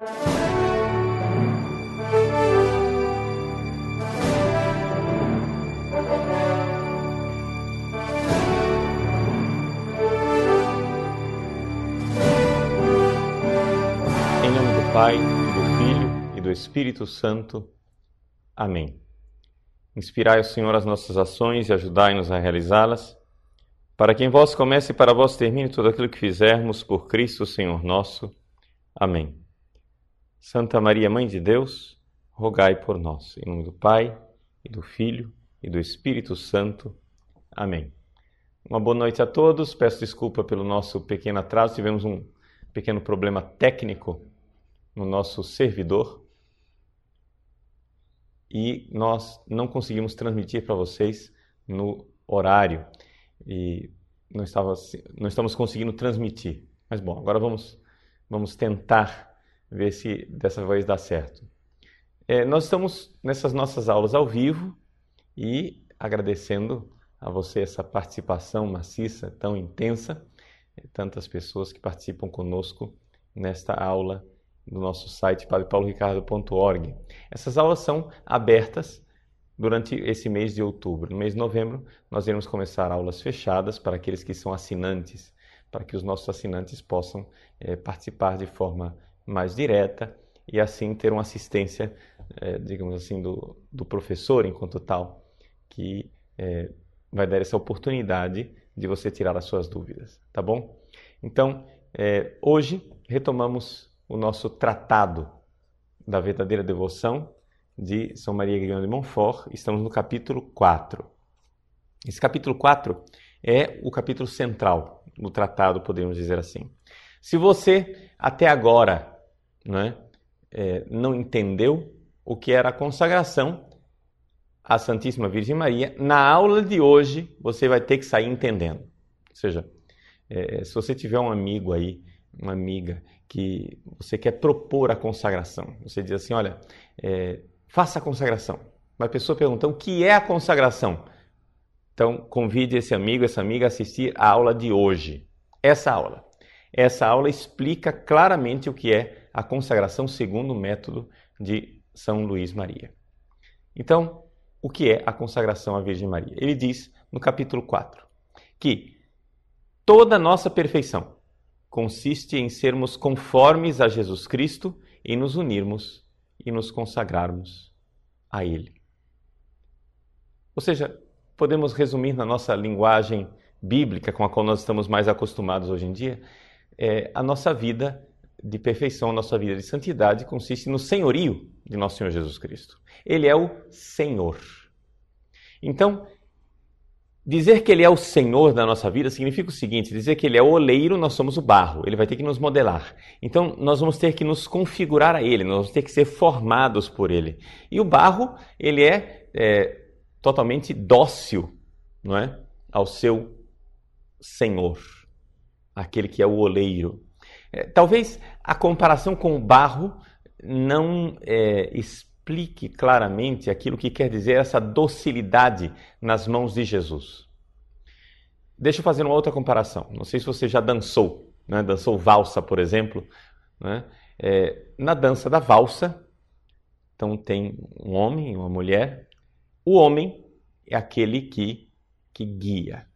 Em nome do Pai, do Filho e do Espírito Santo. Amém. Inspirai, Senhor, as nossas ações e ajudai-nos a realizá-las, para que em vós comece e para vós termine tudo aquilo que fizermos por Cristo, Senhor nosso. Amém. Santa Maria, Mãe de Deus, rogai por nós. Em nome do Pai, e do Filho, e do Espírito Santo. Amém. Uma boa noite a todos. Peço desculpa pelo nosso pequeno atraso. Tivemos um pequeno problema técnico no nosso servidor e nós não conseguimos transmitir para vocês no horário e não, estava, não estamos conseguindo transmitir. Mas bom, agora vamos, vamos tentar ver se dessa vez dá certo. É, nós estamos nessas nossas aulas ao vivo e agradecendo a você essa participação maciça, tão intensa, é, tantas pessoas que participam conosco nesta aula do nosso site padrepauloricardo.org. Essas aulas são abertas durante esse mês de outubro. No mês de novembro, nós iremos começar aulas fechadas para aqueles que são assinantes, para que os nossos assinantes possam é, participar de forma mais direta e assim ter uma assistência, é, digamos assim, do, do professor enquanto tal, que é, vai dar essa oportunidade de você tirar as suas dúvidas, tá bom? Então, é, hoje retomamos o nosso tratado da verdadeira devoção de São Maria Guilherme de Montfort. Estamos no capítulo 4. Esse capítulo 4 é o capítulo central do tratado, podemos dizer assim. Se você até agora né, é, não entendeu o que era a consagração à Santíssima Virgem Maria, na aula de hoje você vai ter que sair entendendo. Ou seja, é, se você tiver um amigo aí, uma amiga, que você quer propor a consagração, você diz assim: olha, é, faça a consagração. Uma pessoa pergunta: o que é a consagração? Então, convide esse amigo, essa amiga a assistir a aula de hoje. Essa aula. Essa aula explica claramente o que é a consagração segundo o método de São Luís Maria. Então, o que é a consagração à Virgem Maria? Ele diz no capítulo 4 que toda nossa perfeição consiste em sermos conformes a Jesus Cristo e nos unirmos e nos consagrarmos a Ele. Ou seja, podemos resumir na nossa linguagem bíblica com a qual nós estamos mais acostumados hoje em dia, é, a nossa vida de perfeição, a nossa vida de santidade consiste no senhorio de nosso Senhor Jesus Cristo. Ele é o Senhor. Então, dizer que Ele é o Senhor da nossa vida significa o seguinte: dizer que Ele é o oleiro, nós somos o barro. Ele vai ter que nos modelar. Então, nós vamos ter que nos configurar a Ele, nós vamos ter que ser formados por Ele. E o barro, ele é, é totalmente dócil, não é, ao seu Senhor, aquele que é o oleiro. É, talvez a comparação com o barro não é, explique claramente aquilo que quer dizer essa docilidade nas mãos de Jesus. Deixa eu fazer uma outra comparação. Não sei se você já dançou, né? dançou valsa, por exemplo. Né? É, na dança da valsa, então tem um homem e uma mulher. O homem é aquele que, que guia.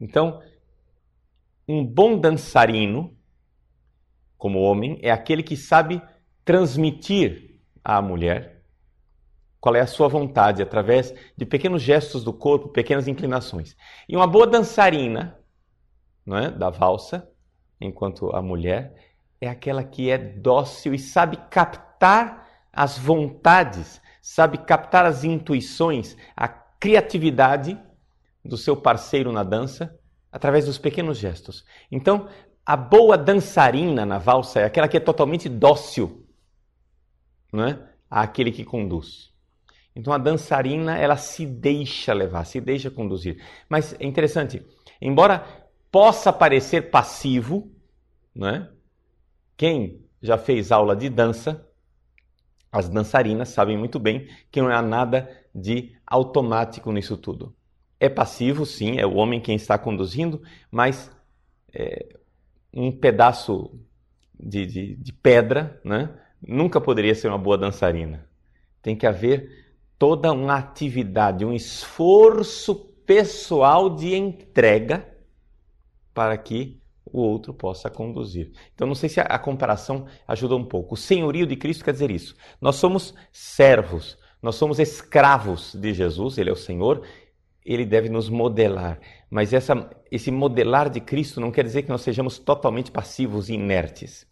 Então, um bom dançarino como homem é aquele que sabe transmitir à mulher qual é a sua vontade através de pequenos gestos do corpo, pequenas inclinações. E uma boa dançarina, não é, da valsa, enquanto a mulher é aquela que é dócil e sabe captar as vontades, sabe captar as intuições, a criatividade do seu parceiro na dança através dos pequenos gestos. Então, a boa dançarina na valsa é aquela que é totalmente dócil, não é? Àquele que conduz. Então a dançarina, ela se deixa levar, se deixa conduzir. Mas é interessante, embora possa parecer passivo, não é? Quem já fez aula de dança, as dançarinas sabem muito bem que não há nada de automático nisso tudo. É passivo, sim, é o homem quem está conduzindo, mas é, um pedaço de, de, de pedra, né? nunca poderia ser uma boa dançarina. Tem que haver toda uma atividade, um esforço pessoal de entrega para que o outro possa conduzir. Então, não sei se a, comparação ajuda um pouco. O senhorio de Cristo quer dizer isso. Nós somos servos, nós somos escravos de Jesus, Ele é o Senhor, Ele deve nos modelar. Mas essa, esse modelar de Cristo não quer dizer que nós sejamos totalmente passivos e inertes.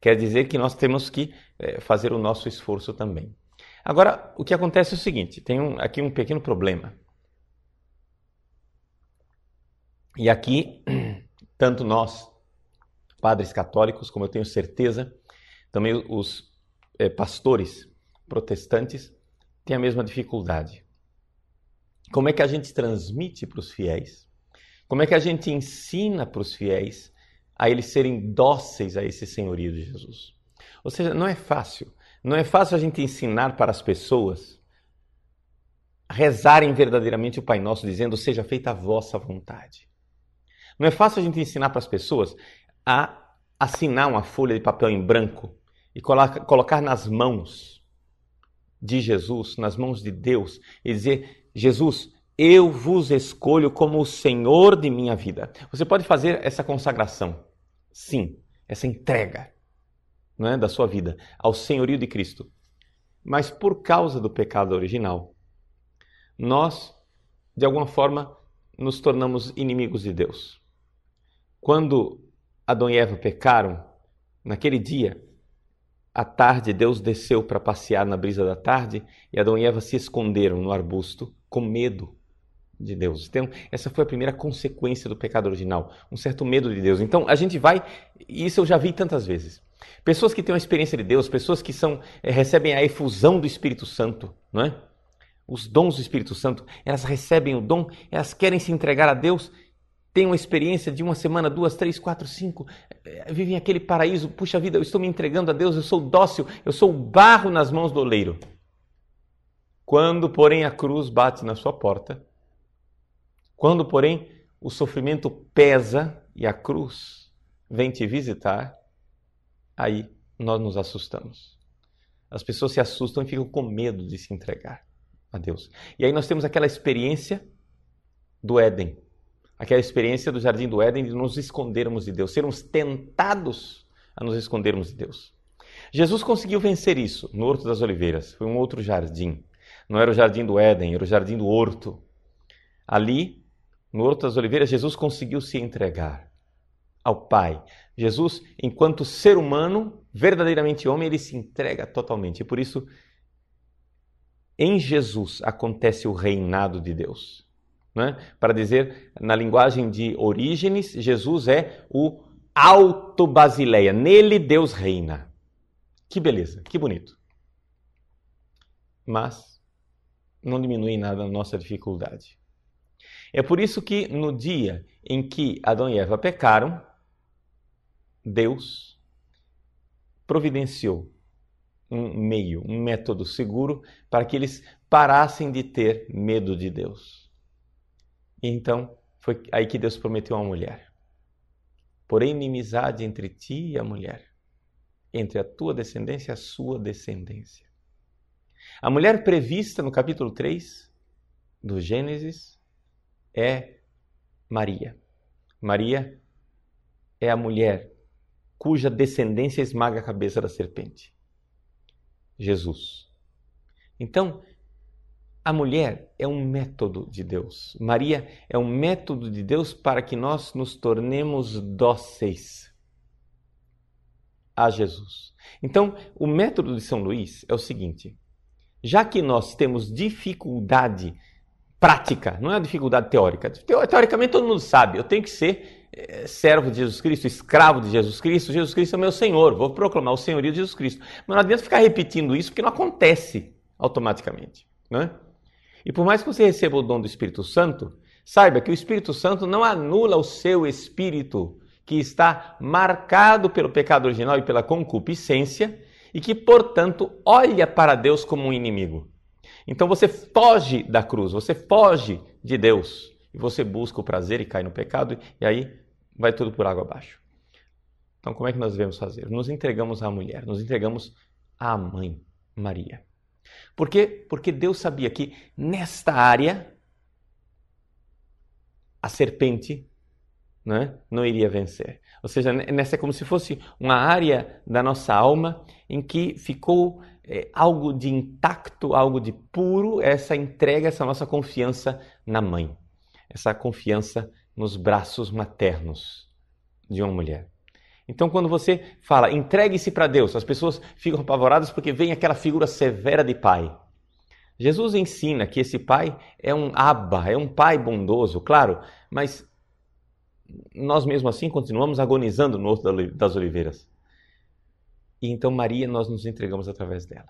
Quer dizer que nós temos que é, fazer o nosso esforço também. Agora, o que acontece é o seguinte: tem um, aqui um pequeno problema. E aqui, tanto nós, padres católicos, como eu tenho certeza, também os é, pastores protestantes, têm a mesma dificuldade. Como é que a gente transmite para os fiéis? Como é que a gente ensina para os fiéis a eles serem dóceis a esse senhorio de Jesus? Ou seja, não é fácil. Não é fácil a gente ensinar para as pessoas rezarem verdadeiramente o Pai Nosso, dizendo: Seja feita a vossa vontade. Não é fácil a gente ensinar para as pessoas a assinar uma folha de papel em branco e colocar nas mãos de Jesus, nas mãos de Deus, e dizer: Jesus, eu vos escolho como o Senhor de minha vida. Você pode fazer essa consagração, sim, essa entrega é, da sua vida ao senhorio de Cristo. Mas por causa do pecado original, nós, de alguma forma, nos tornamos inimigos de Deus. Quando Adão e Eva pecaram, naquele dia, à tarde, Deus desceu para passear na brisa da tarde e Adão e Eva se esconderam no arbusto com medo de Deus. Então, essa foi a primeira consequência do pecado original, um certo medo de Deus. Então, a gente vai, e isso eu já vi tantas vezes. Pessoas que têm uma experiência de Deus, pessoas que são é, recebem a efusão do Espírito Santo, não é? Os dons do Espírito Santo, elas recebem o dom, elas querem se entregar a Deus, têm uma experiência de uma semana, duas, três, quatro, cinco, é, vivem aquele paraíso, puxa vida, eu estou me entregando a Deus, eu sou dócil, eu sou barro nas mãos do oleiro. Quando, porém, a cruz bate na sua porta, quando, porém, o sofrimento pesa e a cruz vem te visitar, aí nós nos assustamos. As pessoas se assustam e ficam com medo de se entregar a Deus. E aí nós temos aquela experiência do Éden, aquela experiência do jardim do Éden de nos escondermos de Deus, sermos tentados a nos escondermos de Deus. Jesus conseguiu vencer isso no Horto das Oliveiras, foi um outro jardim. Não era o jardim do Éden, era o jardim do horto. Ali, no Horto das Oliveiras, Jesus conseguiu se entregar ao Pai. Jesus, enquanto ser humano, verdadeiramente homem, ele se entrega totalmente. E por isso, em Jesus acontece o reinado de Deus. Né? Para dizer, na linguagem de Orígenes, Jesus é o Alto Basileia. Nele Deus reina. Que beleza, que bonito. Mas não diminui nada a nossa dificuldade. É por isso que no dia em que Adão e Eva pecaram, Deus providenciou um meio, um método seguro para que eles parassem de ter medo de Deus. E então foi aí que Deus prometeu à mulher: Porém, inimizade entre ti e a mulher, entre a tua descendência e a sua descendência. A mulher prevista no capítulo 3 do Gênesis é Maria. Maria é a mulher cuja descendência esmaga a cabeça da serpente. Jesus. Então, a mulher é um método de Deus. Maria é um método de Deus para que nós nos tornemos dóceis a Jesus. Então, o método de São Luís é o seguinte: já que nós temos dificuldade prática, não é uma dificuldade teórica. Teoricamente todo mundo sabe, eu tenho que ser é, servo de Jesus Cristo, escravo de Jesus Cristo, Jesus Cristo é meu Senhor, vou proclamar o senhorio de Jesus Cristo. Mas não adianta ficar repetindo isso porque não acontece automaticamente. Né? E por mais que você receba o dom do Espírito Santo, saiba que o Espírito Santo não anula o seu espírito, que está marcado pelo pecado original e pela concupiscência, e que, portanto, olha para Deus como um inimigo. Então você foge da cruz, você foge de Deus e você busca o prazer e cai no pecado, e aí vai tudo por água abaixo. Então, como é que nós devemos fazer? Nos entregamos à mulher, nos entregamos à mãe Maria. Por quê? Porque Deus sabia que nesta área a serpente né, não iria vencer. Ou seja, nessa é como se fosse uma área da nossa alma em que ficou é, algo de intacto, algo de puro, essa entrega, essa nossa confiança na mãe, essa confiança nos braços maternos de uma mulher. Então, quando você fala entregue-se para Deus, as pessoas ficam apavoradas porque vem aquela figura severa de pai. Jesus ensina que esse pai é um Abba, é um pai bondoso, claro, mas nós mesmo assim continuamos agonizando no Horto das Oliveiras. E então Maria nós nos entregamos através dela.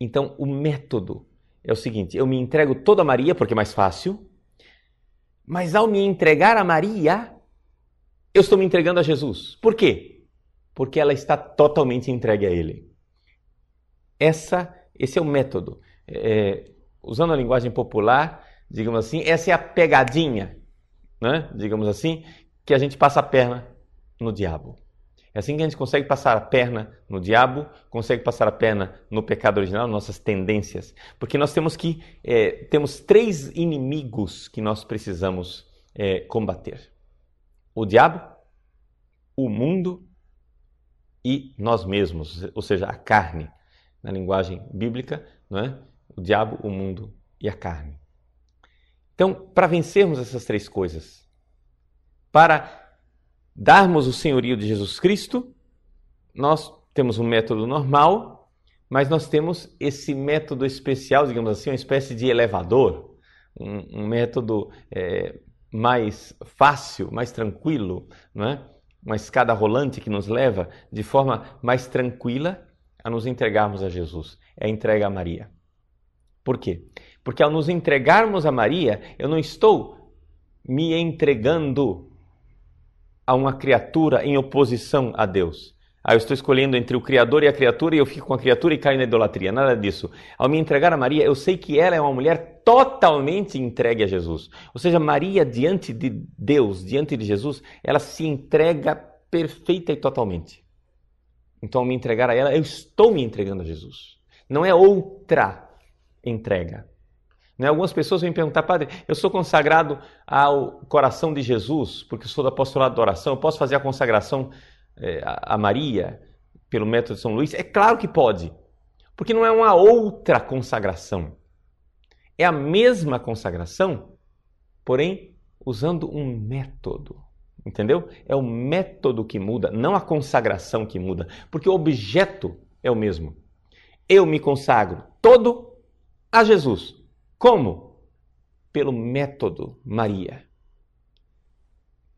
Então o método é o seguinte: eu me entrego toda a Maria porque é mais fácil, mas ao me entregar a Maria, eu estou me entregando a Jesus. Por quê? Porque ela está totalmente entregue a Ele. Essa, esse é o método. É, usando a linguagem popular, digamos assim, essa é a pegadinha né? digamos assim, que a gente passa a perna no diabo. É assim que a gente consegue passar a perna no diabo, consegue passar a perna no pecado original, nossas tendências. Porque nós temos que é, temos três inimigos que nós precisamos é, combater: o diabo, o mundo e nós mesmos, ou seja, a carne, na linguagem bíblica, não é? O diabo, o mundo e a carne. Então, para vencermos essas três coisas, para darmos o senhorio de Jesus Cristo, nós temos um método normal, mas nós temos esse método especial, digamos assim, uma espécie de elevador, um, um método é, mais fácil, mais tranquilo, não é? uma escada rolante que nos leva de forma mais tranquila a nos entregarmos a Jesus. É a entrega a Maria. Por quê? Porque ao nos entregarmos a Maria, eu não estou me entregando a uma criatura em oposição a Deus. Ah, eu estou escolhendo entre o Criador e a criatura e eu fico com a criatura e caio na idolatria. Nada disso. Ao me entregar a Maria, eu sei que ela é uma mulher totalmente entregue a Jesus. Ou seja, Maria, diante de Deus, diante de Jesus, ela se entrega perfeita e totalmente. Então, ao me entregar a ela, eu estou me entregando a Jesus. Não é outra entrega. Né? Algumas pessoas vêm perguntar, padre, eu sou consagrado ao coração de Jesus, porque sou do apostolado da oração, eu posso fazer a consagração é, a Maria pelo método de São Luís? É claro que pode, porque não é uma outra consagração. É a mesma consagração, porém usando um método. Entendeu? É o método que muda, não a consagração que muda, porque o objeto é o mesmo. Eu me consagro todo a Jesus. Como? Pelo método Maria.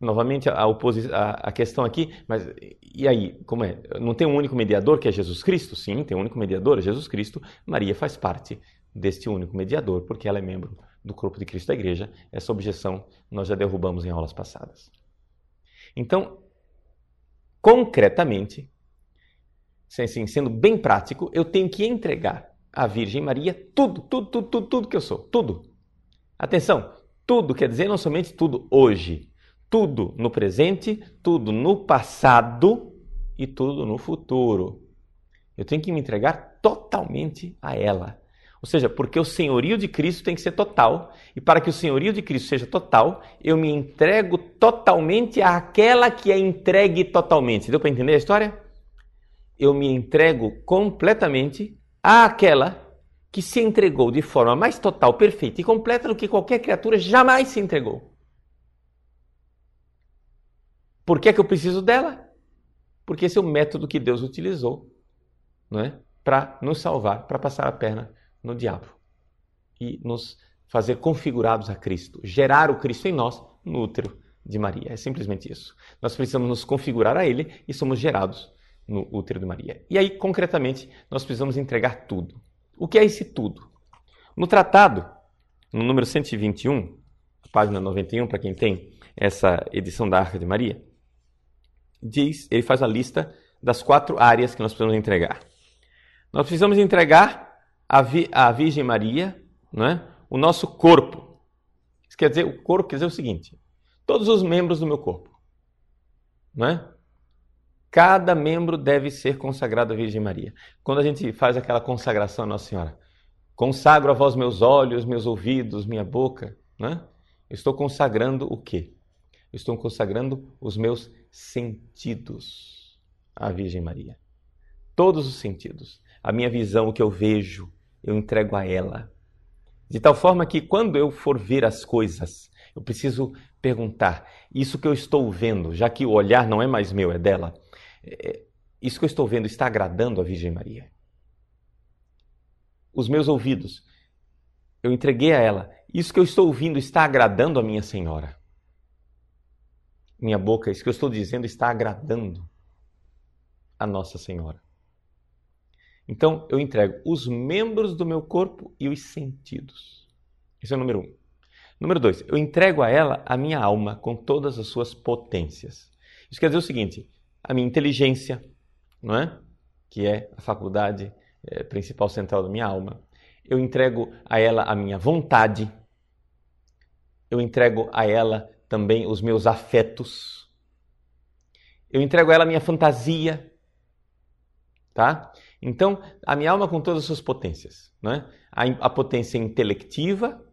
Novamente, a, a, a, questão aqui, mas e aí, como é? Não tem um único mediador que é Jesus Cristo? Sim, tem um único mediador, é Jesus Cristo. Maria faz parte deste único mediador, porque ela é membro do corpo de Cristo da igreja. Essa objeção nós já derrubamos em aulas passadas. Então, concretamente, sendo bem prático, eu tenho que entregar a Virgem Maria tudo, tudo, tudo, tudo, tudo que eu sou, tudo. Atenção, tudo quer dizer não somente tudo hoje, tudo no presente, tudo no passado e tudo no futuro. Eu tenho que me entregar totalmente a ela. Ou seja, porque o senhorio de Cristo tem que ser total, e para que o senhorio de Cristo seja total, eu me entrego totalmente àquela que é entregue totalmente. Deu para entender a história? Eu me entrego completamente àquela que se entregou de forma mais total, perfeita e completa do que qualquer criatura jamais se entregou. Por que, é que eu preciso dela? Porque esse é o método que Deus utilizou não é? para nos salvar, para passar a perna no diabo e nos fazer configurados a Cristo, gerar o Cristo em nós no útero de Maria. É simplesmente isso. Nós precisamos nos configurar a Ele e somos gerados no útero de Maria. E aí, concretamente, nós precisamos entregar tudo. O que é esse tudo? No tratado, no número 121, página 91, para quem tem essa edição da Arca de Maria, diz, ele faz a lista das quatro áreas que nós precisamos entregar. Nós precisamos entregar a, Vi, Virgem Maria, é? o nosso corpo. Isso quer dizer, o corpo quer dizer o seguinte: todos os membros do meu corpo. Não é? Cada membro deve ser consagrado à Virgem Maria. Quando a gente faz aquela consagração à Nossa Senhora, consagro a vós meus olhos, meus ouvidos, minha boca, né? Estou consagrando o quê? Estou consagrando os meus sentidos à Virgem Maria. Todos os sentidos. A minha visão, o que eu vejo, eu entrego a ela. De tal forma que quando eu for ver as coisas, eu preciso perguntar: isso que eu estou vendo, já que o olhar não é mais meu, é dela, isso que eu estou vendo está agradando a Virgem Maria? Os meus ouvidos, eu entreguei a ela. Isso que eu estou ouvindo está agradando a minha Senhora? Minha boca, isso que eu estou dizendo está agradando a Nossa Senhora? Então, eu entrego os membros do meu corpo e os sentidos. Esse é o número um. Número dois, eu entrego a ela a minha alma com todas as suas potências. Isso quer dizer o seguinte: a minha inteligência, não é? que é a faculdade é, principal central da minha alma. Eu entrego a ela a minha vontade. Eu entrego a ela também os meus afetos. Eu entrego a ela a minha fantasia. Tá? Então, a minha alma com todas as suas potências. Né? A, a potência intelectiva,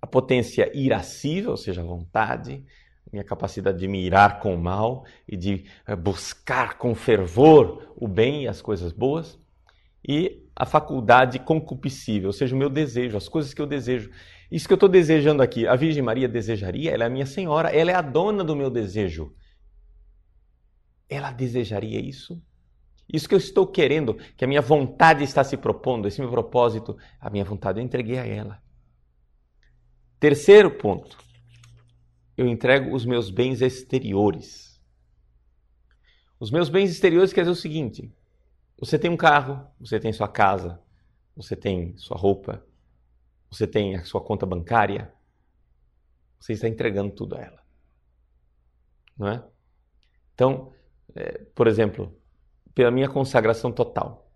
a potência irascível, ou seja, a vontade, minha capacidade de mirar com o mal e de eh, buscar com fervor o bem e as coisas boas, e a faculdade concupiscível, ou seja, o meu desejo, as coisas que eu desejo. Isso que eu estou desejando aqui, a Virgem Maria desejaria, ela é a minha senhora, ela é a dona do meu desejo. Ela desejaria isso? Isso que eu estou querendo, que a minha vontade está se propondo, esse meu propósito, a minha vontade eu entreguei a ela. Terceiro ponto eu entrego os meus bens exteriores. Os meus bens exteriores quer dizer o seguinte: você tem um carro, você tem sua casa, você tem sua roupa, você tem a sua conta bancária, você está entregando tudo a ela. Não é? Então, é, por exemplo, pela minha consagração total,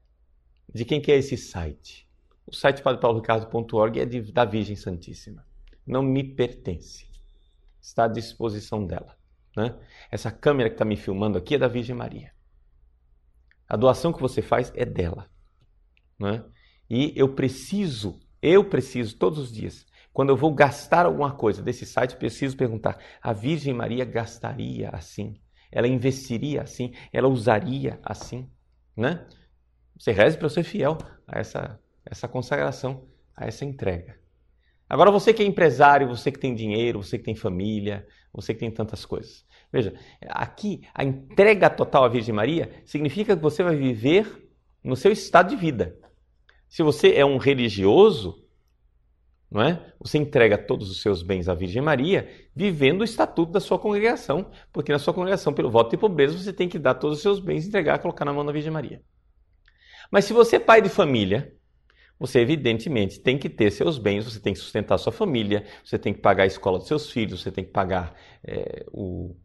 de quem que é esse site? O site padrepauloricardo.org é de, da Virgem Santíssima. Não me pertence está à disposição dela. Né? Essa câmera que está me filmando aqui é da Virgem Maria. A doação que você faz é dela. Né? E eu preciso, eu preciso todos os dias, quando eu vou gastar alguma coisa desse site, preciso perguntar: a Virgem Maria gastaria assim? Ela investiria assim? Ela usaria assim? Né? Você reze para ser fiel a essa, essa consagração, a essa entrega. Agora, você que é empresário, você que tem dinheiro, você que tem família, você que tem tantas coisas. Veja, aqui a entrega total à Virgem Maria significa que você vai viver no seu estado de vida. Se você é um religioso, não é? Você entrega todos os seus bens à Virgem Maria, vivendo o estatuto da sua congregação, porque na sua congregação, pelo voto de pobreza, você tem que dar todos os seus bens, entregar, colocar na mão da Virgem Maria. Mas se você é pai de família, você evidentemente tem que ter seus bens, você tem que sustentar sua família, você tem que pagar a escola dos seus filhos, você tem que pagar é, o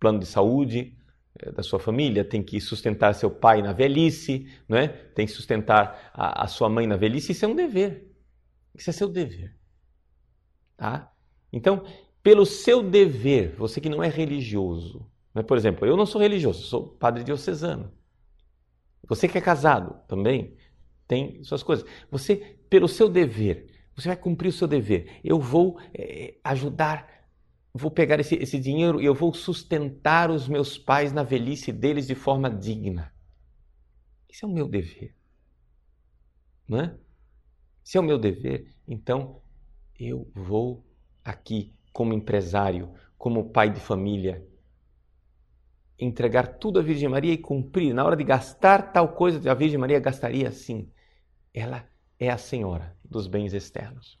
plano de saúde é, da sua família, tem que sustentar seu pai na velhice, não é? tem que sustentar a, a sua mãe na velhice, isso é um dever. Isso é seu dever. Tá? Então, pelo seu dever, você que não é religioso, né? por exemplo, eu não sou religioso, sou padre diocesano. Você que é casado também, tem suas coisas. Você, pelo seu dever, você vai cumprir o seu dever. Eu vou é, ajudar, vou pegar esse, esse dinheiro e eu vou sustentar os meus pais na velhice deles de forma digna. Esse é o meu dever. Não é? Se é o meu dever, então eu vou aqui, como empresário, como pai de família, entregar tudo à Virgem Maria e cumprir. Na hora de gastar tal coisa, a Virgem Maria gastaria assim. Ela é a senhora dos bens externos.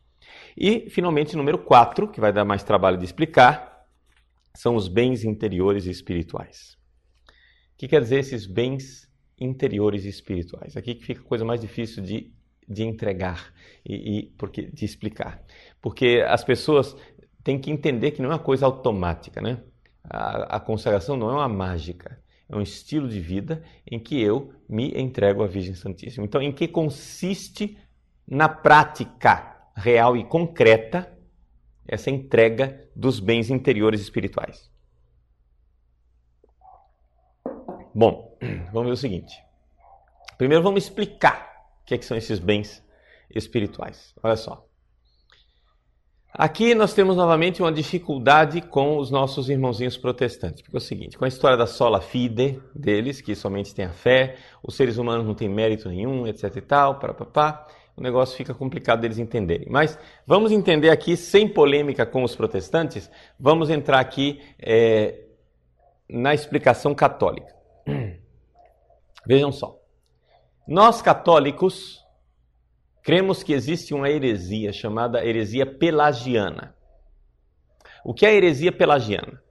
E, finalmente, número 4, que vai dar mais trabalho de explicar, são os bens interiores e espirituais. O que quer dizer esses bens interiores e espirituais? Aqui que fica a coisa mais difícil de, de entregar e, e porque, de explicar. Porque as pessoas têm que entender que não é uma coisa automática, né? A, a consagração não é uma mágica é um estilo de vida em que eu me entrego à Virgem Santíssima. Então, em que consiste na prática real e concreta essa entrega dos bens interiores espirituais? Bom, vamos ver o seguinte. Primeiro vamos explicar o que, é que são esses bens espirituais. Olha só. Aqui nós temos novamente uma dificuldade com os nossos irmãozinhos protestantes. Porque é o seguinte, com a história da sola fide deles, que somente tem a fé, os seres humanos não têm mérito nenhum, etc e tal, para papá, o negócio fica complicado deles entenderem. Mas vamos entender aqui, sem polêmica com os protestantes, vamos entrar aqui é, na explicação católica. Vejam só. Nós católicos cremos que existe uma heresia chamada heresia pelagiana. O que é a heresia pelagiana?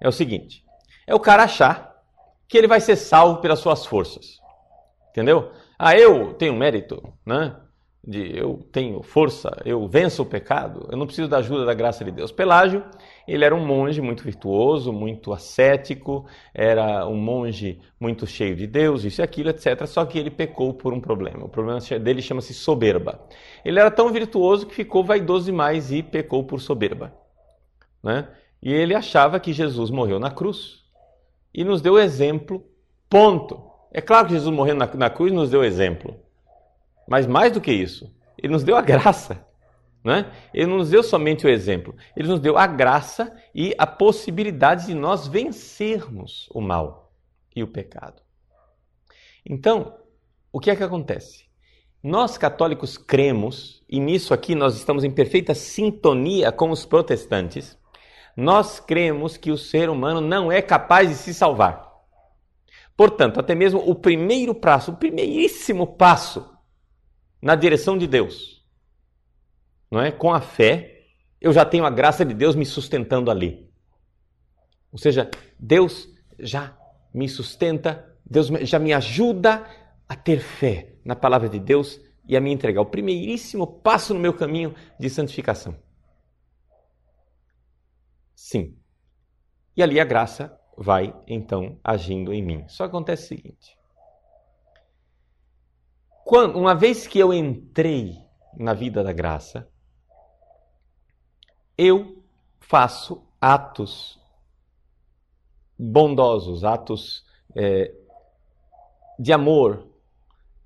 É o seguinte: é o cara achar que ele vai ser salvo pelas suas forças. Entendeu? Ah, eu tenho mérito, né? De eu tenho força, eu venço o pecado, eu não preciso da ajuda da graça de Deus. Pelágio, ele era um monge muito virtuoso, muito ascético, era um monge muito cheio de Deus, isso e aquilo, etc. Só que ele pecou por um problema. O problema dele chama-se soberba. Ele era tão virtuoso que ficou vaidoso demais e pecou por soberba. Né? E ele achava que Jesus morreu na cruz e nos deu exemplo, ponto. É claro que Jesus morreu na, na cruz nos deu exemplo. Mas mais do que isso, ele nos deu a graça. Né? Ele não nos deu somente o exemplo, ele nos deu a graça e a possibilidade de nós vencermos o mal e o pecado. Então, o que é que acontece? Nós católicos cremos, e nisso aqui nós estamos em perfeita sintonia com os protestantes, nós cremos que o ser humano não é capaz de se salvar. Portanto, até mesmo o primeiro passo, o primeiríssimo passo na direção de Deus, não é? Com a fé, eu já tenho a graça de Deus me sustentando ali. Ou seja, Deus já me sustenta, Deus já me ajuda a ter fé na palavra de Deus e a me entregar o primeiríssimo passo no meu caminho de santificação. Sim. E ali a graça vai então agindo em mim. Só acontece o seguinte: quando, uma vez que eu entrei na vida da graça, eu faço atos bondosos, atos é, de amor,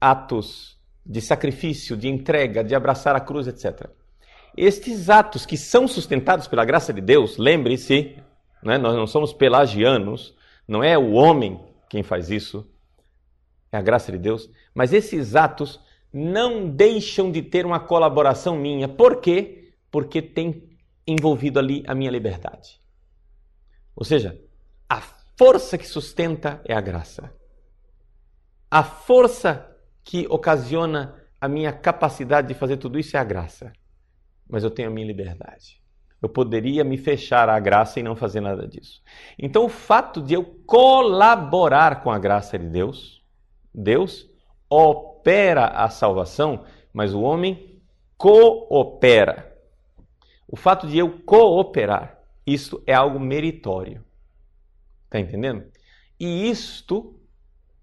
atos de sacrifício, de entrega, de abraçar a cruz, etc. Estes atos que são sustentados pela graça de Deus, lembre-se, né? Nós não somos pelagianos, não é o homem quem faz isso, é a graça de Deus. Mas esses atos não deixam de ter uma colaboração minha. Por quê? Porque tem envolvido ali a minha liberdade. Ou seja, a força que sustenta é a graça. A força que ocasiona a minha capacidade de fazer tudo isso é a graça. Mas eu tenho a minha liberdade. Eu poderia me fechar à graça e não fazer nada disso. Então, o fato de eu colaborar com a graça de Deus, Deus opera a salvação, mas o homem coopera. O fato de eu cooperar, isso é algo meritório. Está entendendo? E isto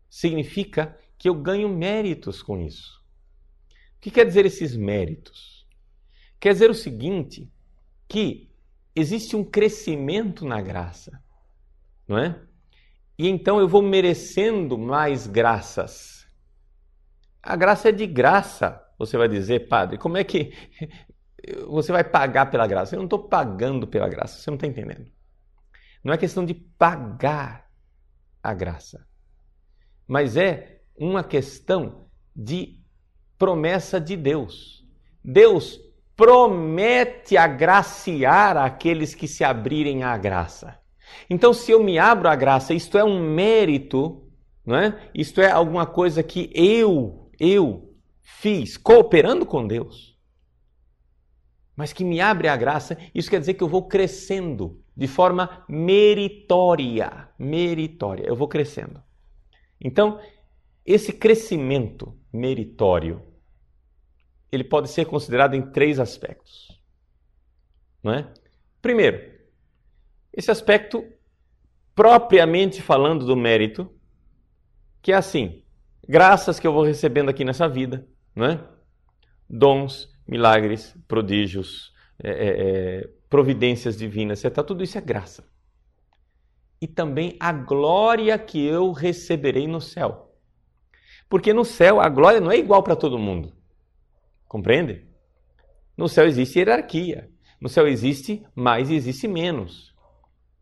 significa que eu ganho méritos com isso. O que quer dizer esses méritos? Quer dizer o seguinte, que existe um crescimento na graça, não é? E então eu vou merecendo mais graças. A graça é de graça, você vai dizer, padre. Como é que você vai pagar pela graça? Eu não estou pagando pela graça, você não está entendendo. Não é questão de pagar a graça, mas é uma questão de promessa de Deus. Deus promete agraciar aqueles que se abrirem à graça. Então, se eu me abro à graça, isto é um mérito, não é? Isto é alguma coisa que eu, eu fiz cooperando com Deus. Mas que me abre a graça, isso quer dizer que eu vou crescendo de forma meritória, meritória, eu vou crescendo. Então, esse crescimento meritório ele pode ser considerado em três aspectos. Não é? Primeiro, esse aspecto propriamente falando do mérito, que é assim, graças que eu vou recebendo aqui nessa vida, não é? dons, milagres, prodígios, é, é, é providências divinas, etc. Tudo isso é graça. e também a glória que eu receberei no céu. Porque no céu a glória não é igual para todo mundo. Compreende? No céu existe hierarquia. No céu existe mais e existe menos.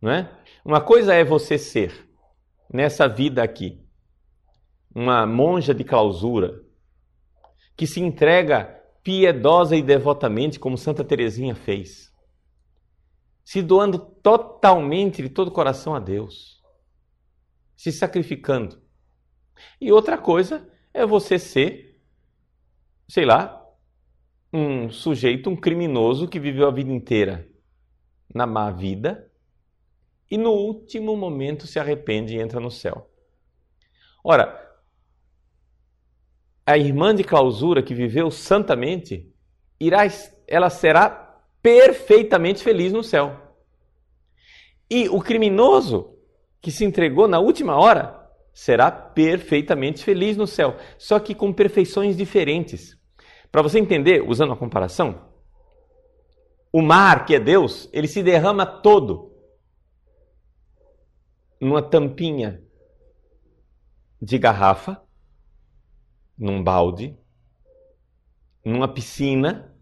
Não é? Uma coisa é você ser, nessa vida aqui, uma monja de clausura, que se entrega piedosa e devotamente, como Santa Teresinha fez, se doando totalmente de todo o coração a Deus, se sacrificando. E outra coisa é você ser, sei lá, um sujeito, um criminoso que viveu a vida inteira na má vida e no último momento se arrepende e entra no céu. Ora, a irmã de clausura que viveu santamente, irá, ela será perfeitamente feliz no céu. E o criminoso que se entregou na última hora será perfeitamente feliz no céu, só que com perfeições diferentes. Para você entender, usando a comparação, o mar, que é Deus, ele se derrama todo numa tampinha de garrafa, num balde, numa piscina,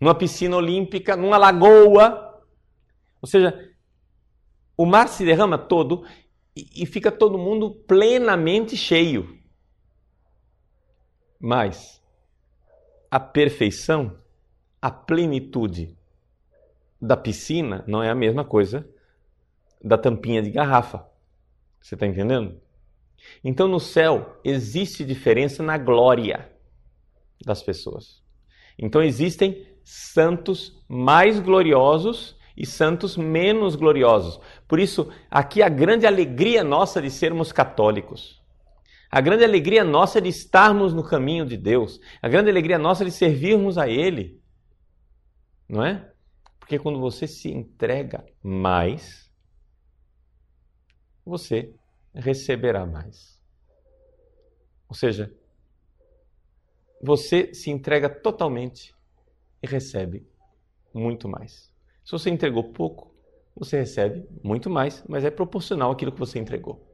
numa piscina olímpica, numa lagoa. Ou seja, o mar se derrama todo e, fica todo mundo plenamente cheio. Mas a perfeição, a plenitude da piscina não é a mesma coisa da tampinha de garrafa. Você está entendendo? Então no céu existe diferença na glória das pessoas. Então existem santos mais gloriosos e santos menos gloriosos. Por isso, aqui a grande alegria nossa de sermos católicos. A grande alegria nossa de estarmos no caminho de Deus. A grande alegria nossa de servirmos a Ele. Não é? Porque quando você se entrega mais, você receberá mais. Ou seja, você se entrega totalmente e recebe muito mais. Se você entregou pouco, você recebe muito mais, mas é proporcional àquilo que você entregou.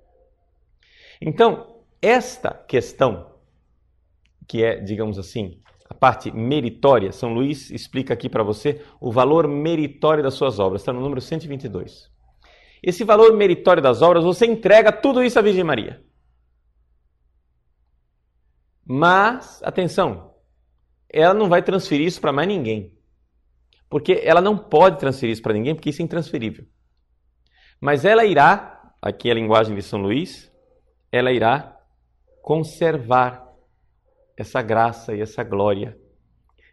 Então, esta questão, que é, digamos assim, a parte meritória, São Luís explica aqui para você o valor meritório das suas obras, está no número 122. Esse valor meritório das obras, você entrega tudo isso à Virgem Maria. Mas, atenção, ela não vai transferir isso para mais ninguém. Porque ela não pode transferir isso para ninguém, porque isso é intransferível. Mas ela irá, aqui é a linguagem de São Luís, ela irá conservar essa graça e essa glória.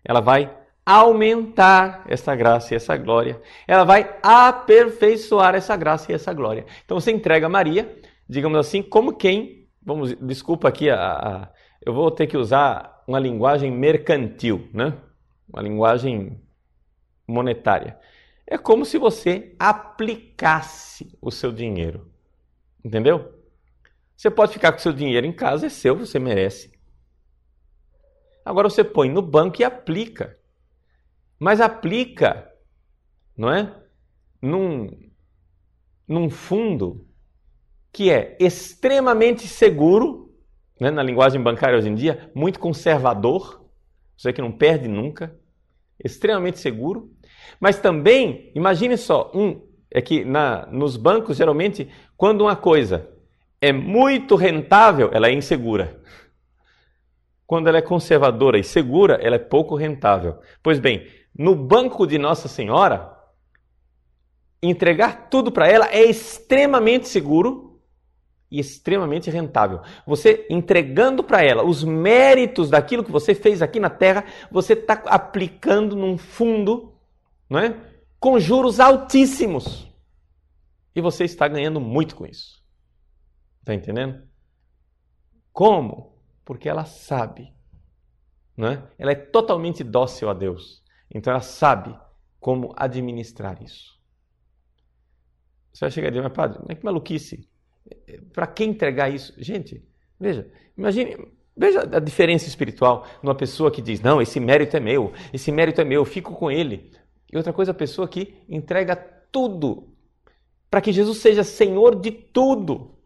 Ela vai aumentar essa graça e essa glória. Ela vai aperfeiçoar essa graça e essa glória. Então você entrega a Maria, digamos assim, como quem, vamos, desculpa aqui, a, a, eu vou ter que usar uma linguagem mercantil, né? Uma linguagem monetária. É como se você aplicasse o seu dinheiro. Entendeu? Você pode ficar com o seu dinheiro em casa, é seu, você merece. Agora você põe no banco e aplica. Mas aplica, não é? Num, num fundo que é extremamente seguro, né? na linguagem bancária hoje em dia, muito conservador, você que não perde nunca, extremamente seguro, mas também, imagine só, um, é que na, nos bancos, geralmente, quando uma coisa é muito rentável, ela é insegura. Quando ela é conservadora e segura, ela é pouco rentável. Pois bem, no banco de Nossa Senhora, entregar tudo para ela é extremamente seguro e extremamente rentável. Você entregando para ela os méritos daquilo que você fez aqui na terra, você está aplicando num fundo não é? com juros altíssimos. E você está ganhando muito com isso. Está entendendo? Como? Porque ela sabe. Não é? Ela é totalmente dócil a Deus. Então ela sabe como administrar isso. Você vai chegar e dizer, mas padre, mas que maluquice. Para que entregar isso? Gente, veja, imagine, veja a diferença espiritual numa pessoa que diz, não, esse mérito é meu, esse mérito é meu, eu fico com ele. E outra coisa, a pessoa que entrega tudo para que Jesus seja Senhor de tudo.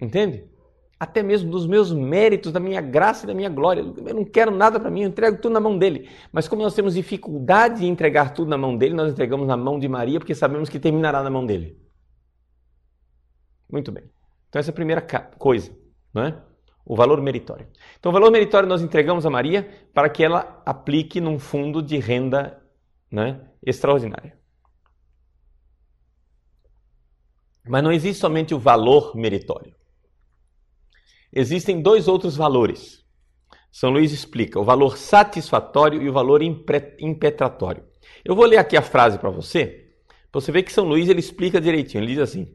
Entende? Até mesmo dos meus méritos, da minha graça e da minha glória. Eu não quero nada para mim, eu entrego tudo na mão dele. Mas como nós temos dificuldade de entregar tudo na mão dele, nós entregamos na mão de Maria, porque sabemos que terminará na mão dele. Muito bem. Então essa é a primeira coisa, não é? O valor meritório. Então o valor meritório nós entregamos a Maria para que ela aplique num fundo de renda né, extraordinária. Mas não existe somente o valor meritório. Existem dois outros valores. São Luís explica o valor satisfatório e o valor impetratório. Eu vou ler aqui a frase para você, você ver que São Luís ele explica direitinho. Ele diz assim: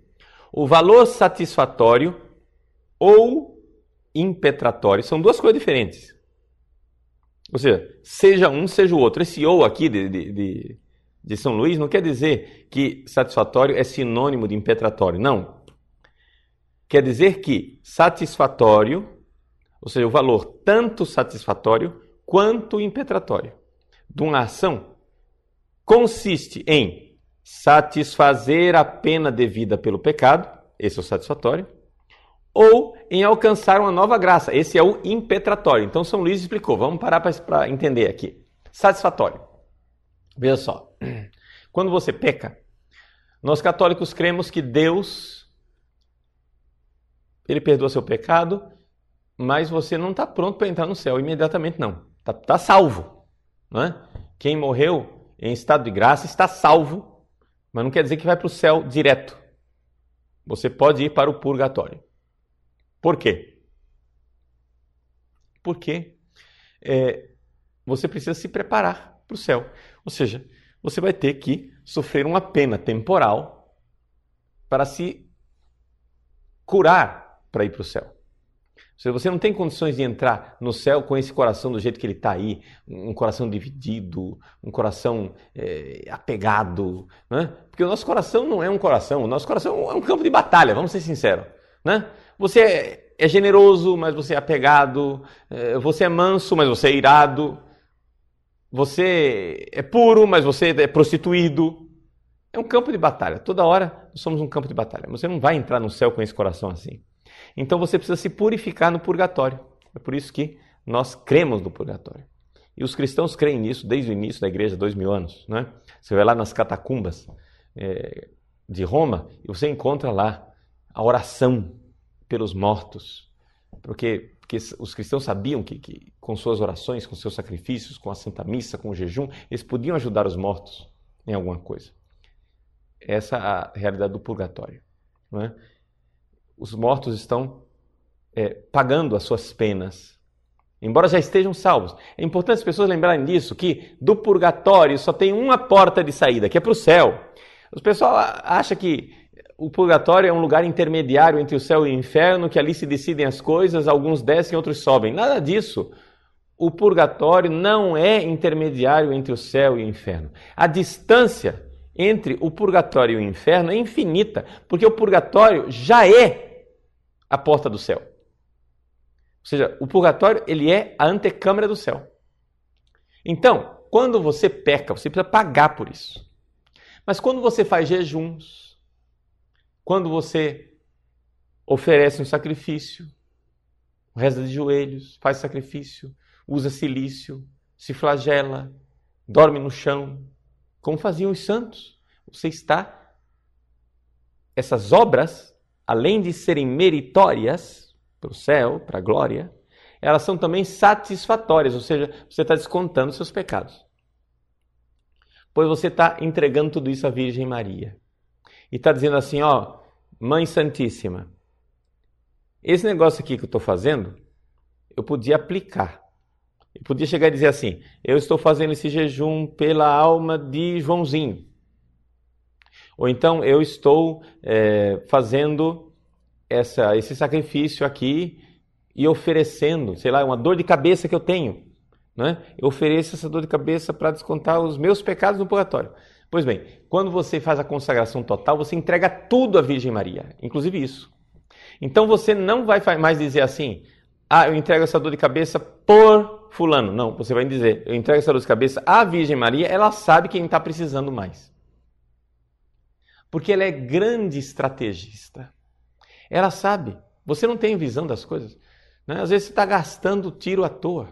o valor satisfatório ou impetratório são duas coisas diferentes. Ou seja, seja um, seja o outro. Esse ou aqui de, de, de, de São Luís não quer dizer que satisfatório é sinônimo de impetratório. Não. Quer dizer que satisfatório, ou seja, o valor tanto satisfatório quanto impetratório de uma ação consiste em satisfazer a pena devida pelo pecado, esse é o satisfatório, ou em alcançar uma nova graça. Esse é o impetratório. Então, São Luís explicou. Vamos parar para entender aqui. Satisfatório. Veja só. Quando você peca, nós católicos cremos que Deus ele perdoa seu pecado, mas você não está pronto para entrar no céu imediatamente, não. Está tá salvo. Não é? Quem morreu em estado de graça está salvo, mas não quer dizer que vai para o céu direto. Você pode ir para o purgatório. Por quê? Porque é, você precisa se preparar para o céu. Ou seja, você vai ter que sofrer uma pena temporal para se curar para ir para o céu. Se você não tem condições de entrar no céu com esse coração do jeito que ele está aí, um coração dividido, um coração é, apegado, né? porque o nosso coração não é um coração, o nosso coração é um campo de batalha, vamos ser sinceros. Né? Você é, generoso, mas você é apegado. É, você é manso, mas você é irado. Você é puro, mas você é prostituído. É um campo de batalha. Toda hora somos um campo de batalha. Você não vai entrar no céu com esse coração assim. Então você precisa se purificar no purgatório. É por isso que nós cremos no purgatório. E os cristãos creem nisso desde o início da igreja, dois mil anos. Né? Você vai lá nas catacumbas é, de Roma e você encontra lá a oração pelos mortos, porque, porque os cristãos sabiam que, que com suas orações, com seus sacrifícios, com a Santa Missa, com o jejum, eles podiam ajudar os mortos em alguma coisa. Essa é a realidade do purgatório. Não é? Os mortos estão é, pagando as suas penas, embora já estejam salvos. É importante as pessoas lembrarem disso, que do purgatório só tem uma porta de saída, que é para o céu. Os pessoal acha que o purgatório é um lugar intermediário entre o céu e o inferno, que ali se decidem as coisas, alguns descem, outros sobem. Nada disso. O purgatório não é intermediário entre o céu e o inferno. A distância entre o purgatório e o inferno é infinita, porque o purgatório já é a porta do céu. Ou seja, o purgatório ele é a antecâmara do céu. Então, quando você peca, você precisa pagar por isso. Mas quando você faz jejuns, quando você oferece um sacrifício, reza de joelhos, faz sacrifício, usa silício, se flagela, dorme no chão, como faziam os santos. Você está. Essas obras, além de serem meritórias para o céu, para a glória, elas são também satisfatórias, ou seja, você está descontando seus pecados. Pois você está entregando tudo isso à Virgem Maria e está dizendo assim: ó, Mãe Santíssima, esse negócio aqui que eu estou fazendo, eu podia aplicar. Eu podia chegar e dizer assim: eu estou fazendo esse jejum pela alma de Joãozinho. Ou então eu estou é, fazendo essa, esse sacrifício aqui e oferecendo, sei lá, uma dor de cabeça que eu tenho. Né? Eu ofereço essa dor de cabeça para descontar os meus pecados no purgatório. Pois bem, quando você faz a consagração total, você entrega tudo à Virgem Maria, inclusive isso. Então você não vai mais dizer assim, ah, eu entrego essa dor de cabeça por fulano. Não, você vai dizer, eu entrego essa dor de cabeça à Virgem Maria, ela sabe quem está precisando mais. porque ela é grande estrategista. Ela sabe. Você não tem visão das coisas. Né? Às vezes você está gastando tiro à toa.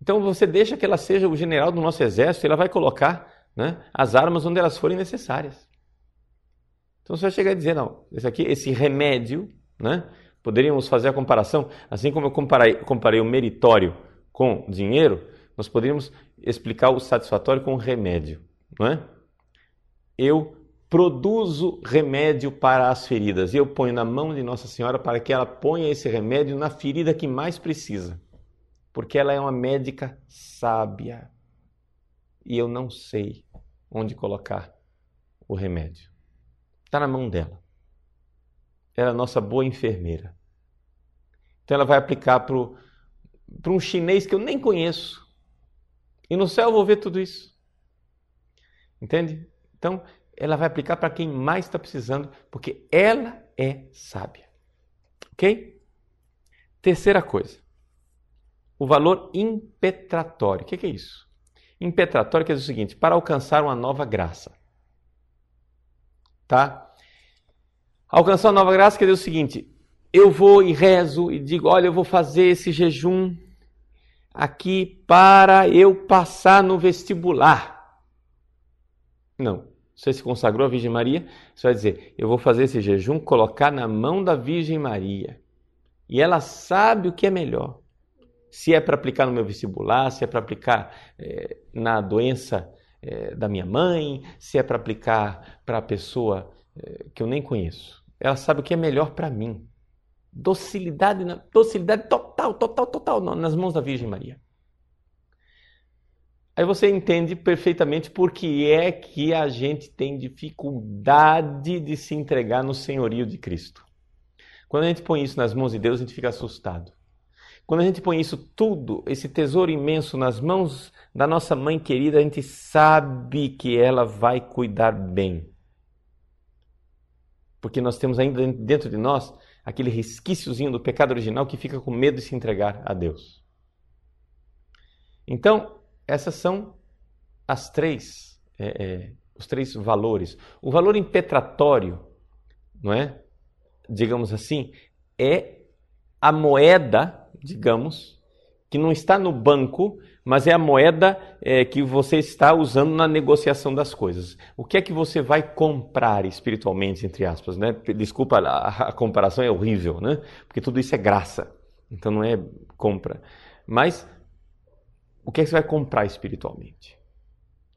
Então você deixa que ela seja o general do nosso exército ela vai colocar né, as armas onde elas forem necessárias. Então você vai chegar e dizer, não, esse aqui, esse remédio, né, poderíamos fazer a comparação, assim como eu comparei, comparei o meritório com dinheiro, nós poderíamos explicar o satisfatório com o remédio. Não é? Eu produzo remédio para as feridas. Eu ponho na mão de Nossa Senhora para que ela ponha esse remédio na ferida que mais precisa. Porque ela é uma médica sábia. E eu não sei onde colocar o remédio. Está na mão dela. Ela é a nossa boa enfermeira. Então ela vai aplicar para um chinês que eu nem conheço. E no céu eu vou ver tudo isso. Entende? Então, ela vai aplicar para quem mais está precisando, porque ela é sábia. Ok? Terceira coisa. O valor impetratório. O que é isso? Impetratório quer dizer o seguinte: para alcançar uma nova graça. Tá? Alcançar uma nova graça quer dizer o seguinte: eu vou e rezo e digo, olha, eu vou fazer esse jejum aqui para eu passar no vestibular. Não você se consagrou à Virgem Maria, você vai dizer: Eu vou fazer esse jejum, colocar na mão da Virgem Maria. E ela sabe o que é melhor. Se é para aplicar no meu vestibular, se é para aplicar é, na doença é, da minha mãe, se é para aplicar para a pessoa é, que eu nem conheço. Ela sabe o que é melhor para mim. Docilidade, docilidade total, total, total nas mãos da Virgem Maria. Aí você entende perfeitamente por que é que a gente tem dificuldade de se entregar no senhorio de Cristo. Quando a gente põe isso nas mãos de Deus, a gente fica assustado. Quando a gente põe isso tudo, esse tesouro imenso nas mãos da nossa mãe querida, a gente sabe que ela vai cuidar bem. Porque nós temos ainda dentro de nós aquele resquíciozinho do pecado original que fica com medo de se entregar a Deus. Então, essas são as três, é, é, os três valores. O valor impetratório, não é? Digamos assim, é a moeda, digamos, que não está no banco, mas é a moeda é, que você está usando na negociação das coisas. O que é que você vai comprar espiritualmente, entre aspas, né? Desculpa, a, a comparação é horrível, né? Porque tudo isso é graça, então não é compra. Mas o que, é que você vai comprar espiritualmente?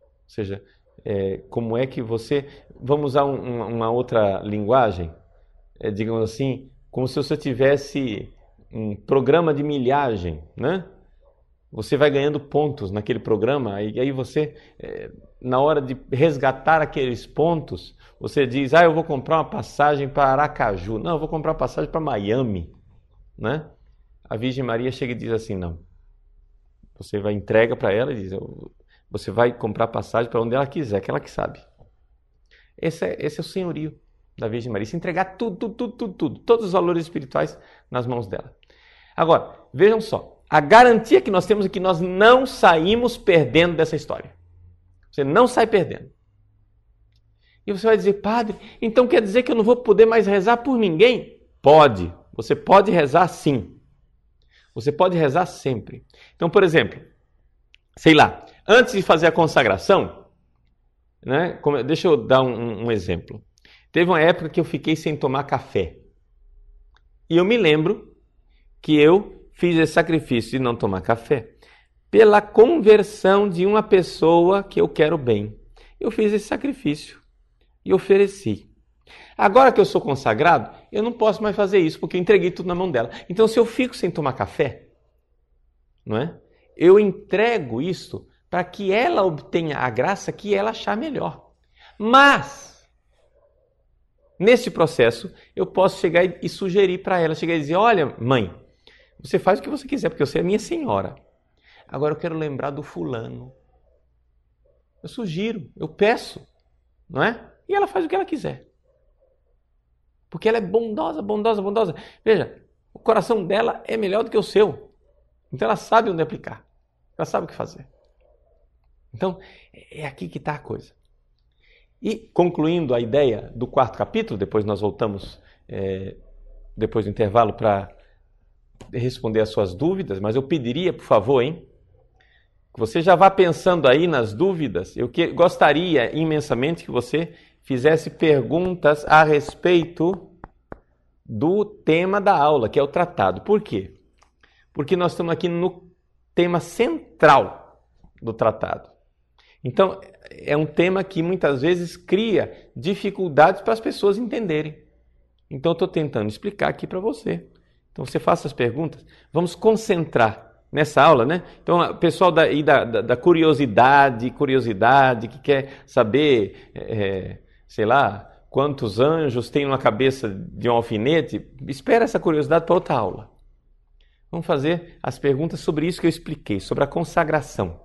Ou seja, é, como é que você. Vamos usar um, uma outra linguagem, é, digamos assim, como se você tivesse um programa de milhagem, né? Você vai ganhando pontos naquele programa e aí você, é, na hora de resgatar aqueles pontos, você diz: Ah, eu vou comprar uma passagem para Aracaju. Não, eu vou comprar uma passagem para Miami, né? A Virgem Maria chega e diz assim: Não, você vai entrega para ela e diz: você vai comprar passagem para onde ela quiser, que ela que sabe. Esse é, esse é o senhorio da Virgem Maria, se entregar tudo, tudo, tudo, tudo, tudo, todos os valores espirituais nas mãos dela. Agora, vejam só, a garantia que nós temos é que nós não saímos perdendo dessa história. Você não sai perdendo. E você vai dizer, padre, então quer dizer que eu não vou poder mais rezar por ninguém? Pode, você pode rezar sim. Você pode rezar sempre. Então, por exemplo, sei lá, antes de fazer a consagração, né, como, deixa eu dar um, um exemplo. Teve uma época que eu fiquei sem tomar café. E eu me lembro que eu fiz esse sacrifício de não tomar café pela conversão de uma pessoa que eu quero bem. Eu fiz esse sacrifício e ofereci. Agora que eu sou consagrado, eu não posso mais fazer isso porque eu entreguei tudo na mão dela. Então, se eu fico sem tomar café, não é? Eu entrego isso para que ela obtenha a graça que ela achar melhor. Mas nesse processo, eu posso chegar e sugerir para ela, chegar e dizer: "Olha, mãe, você faz o que você quiser, porque você é minha senhora. Agora eu quero lembrar do fulano. Eu sugiro, eu peço, não é? E ela faz o que ela quiser. Porque ela é bondosa, bondosa, bondosa. Veja, o coração dela é melhor do que o seu. Então ela sabe onde aplicar. Ela sabe o que fazer. Então, é aqui que está a coisa. E concluindo a ideia do quarto capítulo, depois nós voltamos é, depois do intervalo para responder as suas dúvidas, mas eu pediria, por favor, hein, que você já vá pensando aí nas dúvidas. Eu que, gostaria imensamente que você fizesse perguntas a respeito do tema da aula, que é o tratado. Por quê? Porque nós estamos aqui no tema central do tratado. Então, é um tema que muitas vezes cria dificuldades para as pessoas entenderem. Então, eu estou tentando explicar aqui para você. Então, você faça as perguntas. Vamos concentrar nessa aula, né? Então, pessoal da, da, da curiosidade, curiosidade, que quer saber, é, sei lá, quantos anjos tem uma cabeça de um alfinete, espera essa curiosidade para outra aula. Vamos fazer as perguntas sobre isso que eu expliquei, sobre a consagração,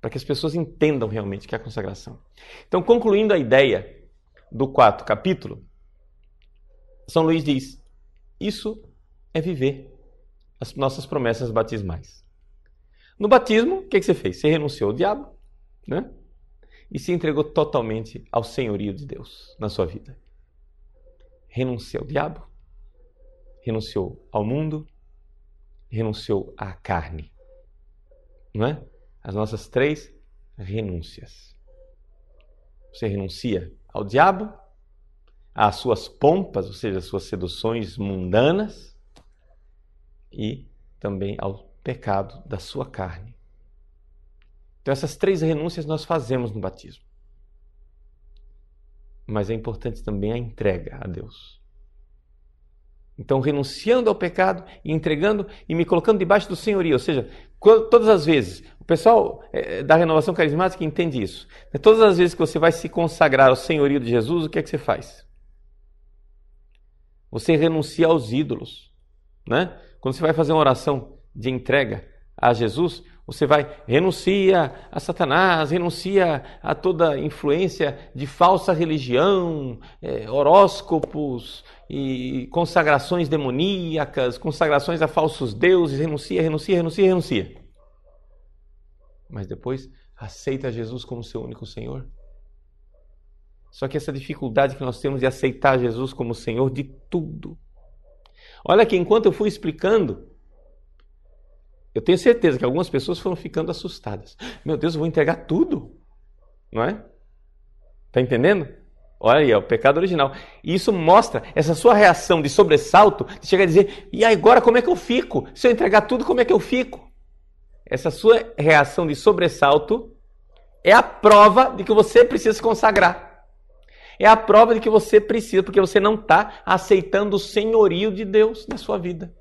para que as pessoas entendam realmente o que é a consagração. Então, concluindo a ideia do quarto capítulo, São Luís diz: isso é viver as nossas promessas batismais. No batismo, o que, que você fez? Você renunciou ao diabo, né? E se entregou totalmente ao senhorio de Deus na sua vida. Renunciou ao diabo, renunciou ao mundo, renunciou à carne. Não é? As nossas três renúncias. Você renuncia ao diabo, às suas pompas, ou seja, às suas seduções mundanas, e também ao pecado da sua carne. Então, essas três renúncias nós fazemos no batismo. Mas é importante também a entrega a Deus. Então, renunciando ao pecado e entregando e me colocando debaixo do senhorio. Ou seja, todas as vezes, o pessoal é, da renovação carismática entende isso. Né, todas as vezes que você vai se consagrar ao senhorio de Jesus, o que é que você faz? Você renuncia aos ídolos. Né? Quando você vai fazer uma oração de entrega a Jesus, você vai renuncia a Satanás, renuncia a toda influência de falsa religião, é, horóscopos e consagrações demoníacas, consagrações a falsos deuses, renuncia, renuncia, renuncia, renuncia. Mas depois aceita Jesus como seu único Senhor. Só que essa dificuldade que nós temos de aceitar Jesus como Senhor de tudo. Olha que enquanto eu fui explicando eu tenho certeza que algumas pessoas foram ficando assustadas. Meu Deus, eu vou entregar tudo? Não é? Está entendendo? Olha aí, é o pecado original. E isso mostra essa sua reação de sobressalto, de chegar a dizer: e agora como é que eu fico? Se eu entregar tudo, como é que eu fico? Essa sua reação de sobressalto é a prova de que você precisa se consagrar. É a prova de que você precisa, porque você não está aceitando o senhorio de Deus na sua vida.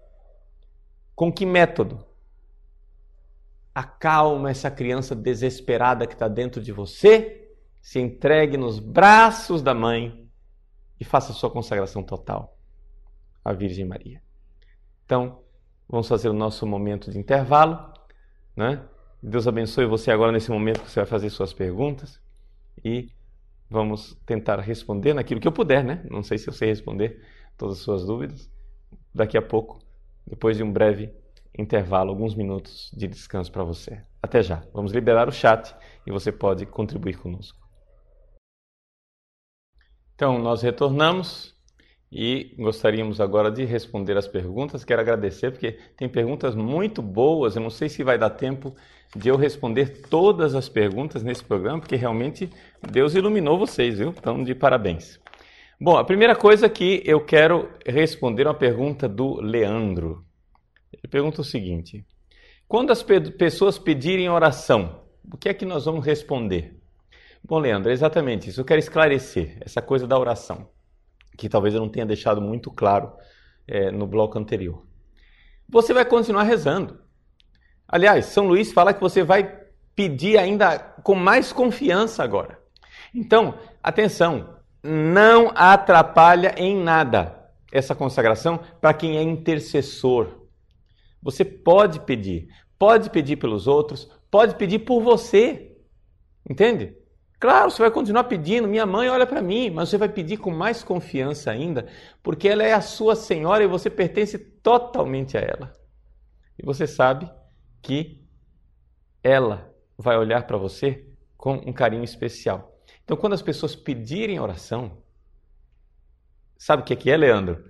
Com que método? acalma essa criança desesperada que está dentro de você, se entregue nos braços da mãe e faça sua consagração total à Virgem Maria. Então, vamos fazer o nosso momento de intervalo, né? Deus abençoe você agora nesse momento que você vai fazer suas perguntas e vamos tentar responder naquilo que eu puder, né? Não sei se eu sei responder todas as suas dúvidas. Daqui a pouco, depois de um breve intervalo, alguns minutos de descanso para você. Até já. Vamos liberar o chat e você pode contribuir conosco. Então, nós retornamos e gostaríamos agora de responder as perguntas. Quero agradecer porque tem perguntas muito boas. Eu não sei se vai dar tempo de eu responder todas as perguntas nesse programa, porque realmente Deus iluminou vocês, viu? Então, de parabéns. Bom, a primeira coisa que eu quero responder é uma pergunta do Leandro. Ele pergunta o seguinte: quando as pessoas pedirem oração, o que é que nós vamos responder? Bom, Leandro, é exatamente isso. Eu quero esclarecer essa coisa da oração, que talvez eu não tenha deixado muito claro é, no bloco anterior. Você vai continuar rezando. Aliás, São Luís fala que você vai pedir ainda com mais confiança agora. Então, atenção, não atrapalha em nada essa consagração para quem é intercessor. Você pode pedir, pode pedir pelos outros, pode pedir por você. Entende? Claro, você vai continuar pedindo, minha mãe olha para mim, mas você vai pedir com mais confiança ainda, porque ela é a sua senhora e você pertence totalmente a ela. E você sabe que ela vai olhar para você com um carinho especial. Então, quando as pessoas pedirem oração, sabe o que é, Leandro?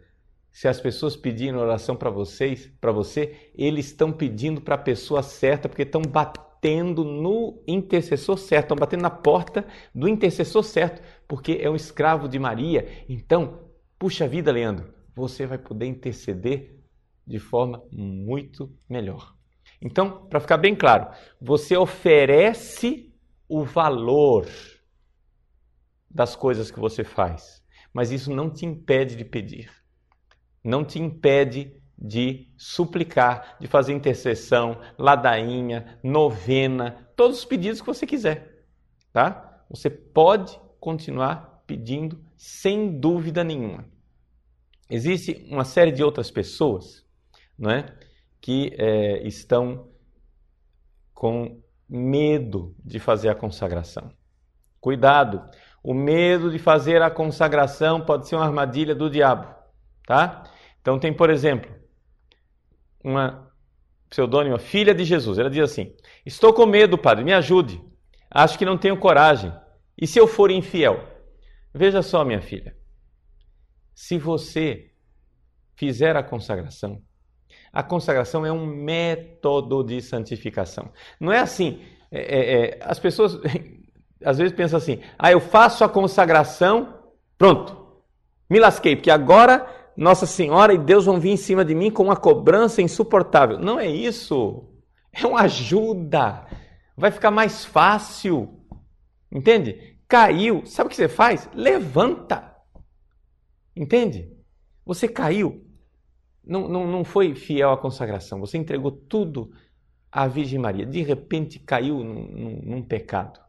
Se as pessoas pedirem oração para vocês, para você, eles estão pedindo para a pessoa certa, porque estão batendo no intercessor certo, estão batendo na porta do intercessor certo, porque é um escravo de Maria. Então, puxa vida, Leandro, você vai poder interceder de forma muito melhor. Então, para ficar bem claro, você oferece o valor das coisas que você faz, mas isso não te impede de pedir não te impede de suplicar, de fazer intercessão, ladainha, novena, todos os pedidos que você quiser, tá? Você pode continuar pedindo sem dúvida nenhuma. Existe uma série de outras pessoas, não é, que é, estão com medo de fazer a consagração. Cuidado, o medo de fazer a consagração pode ser uma armadilha do diabo tá? Então tem, por exemplo, uma pseudônima, filha de Jesus. Ela diz assim: Estou com medo, padre, me ajude. Acho que não tenho coragem. E se eu for infiel? Veja só, minha filha. Se você fizer a consagração, a consagração é um método de santificação. Não é assim. É, é, é as pessoas às vezes pensam assim: ah, eu faço a consagração, pronto, me lasquei, porque agora nossa Senhora e Deus vão vir em cima de mim com uma cobrança insuportável. Não é isso. É uma ajuda. Vai ficar mais fácil. Entende? Caiu. Sabe o que você faz? Levanta. Entende? Você caiu. Não, não, não foi fiel à consagração. Você entregou tudo à Virgem Maria. De repente caiu num, num, num pecado.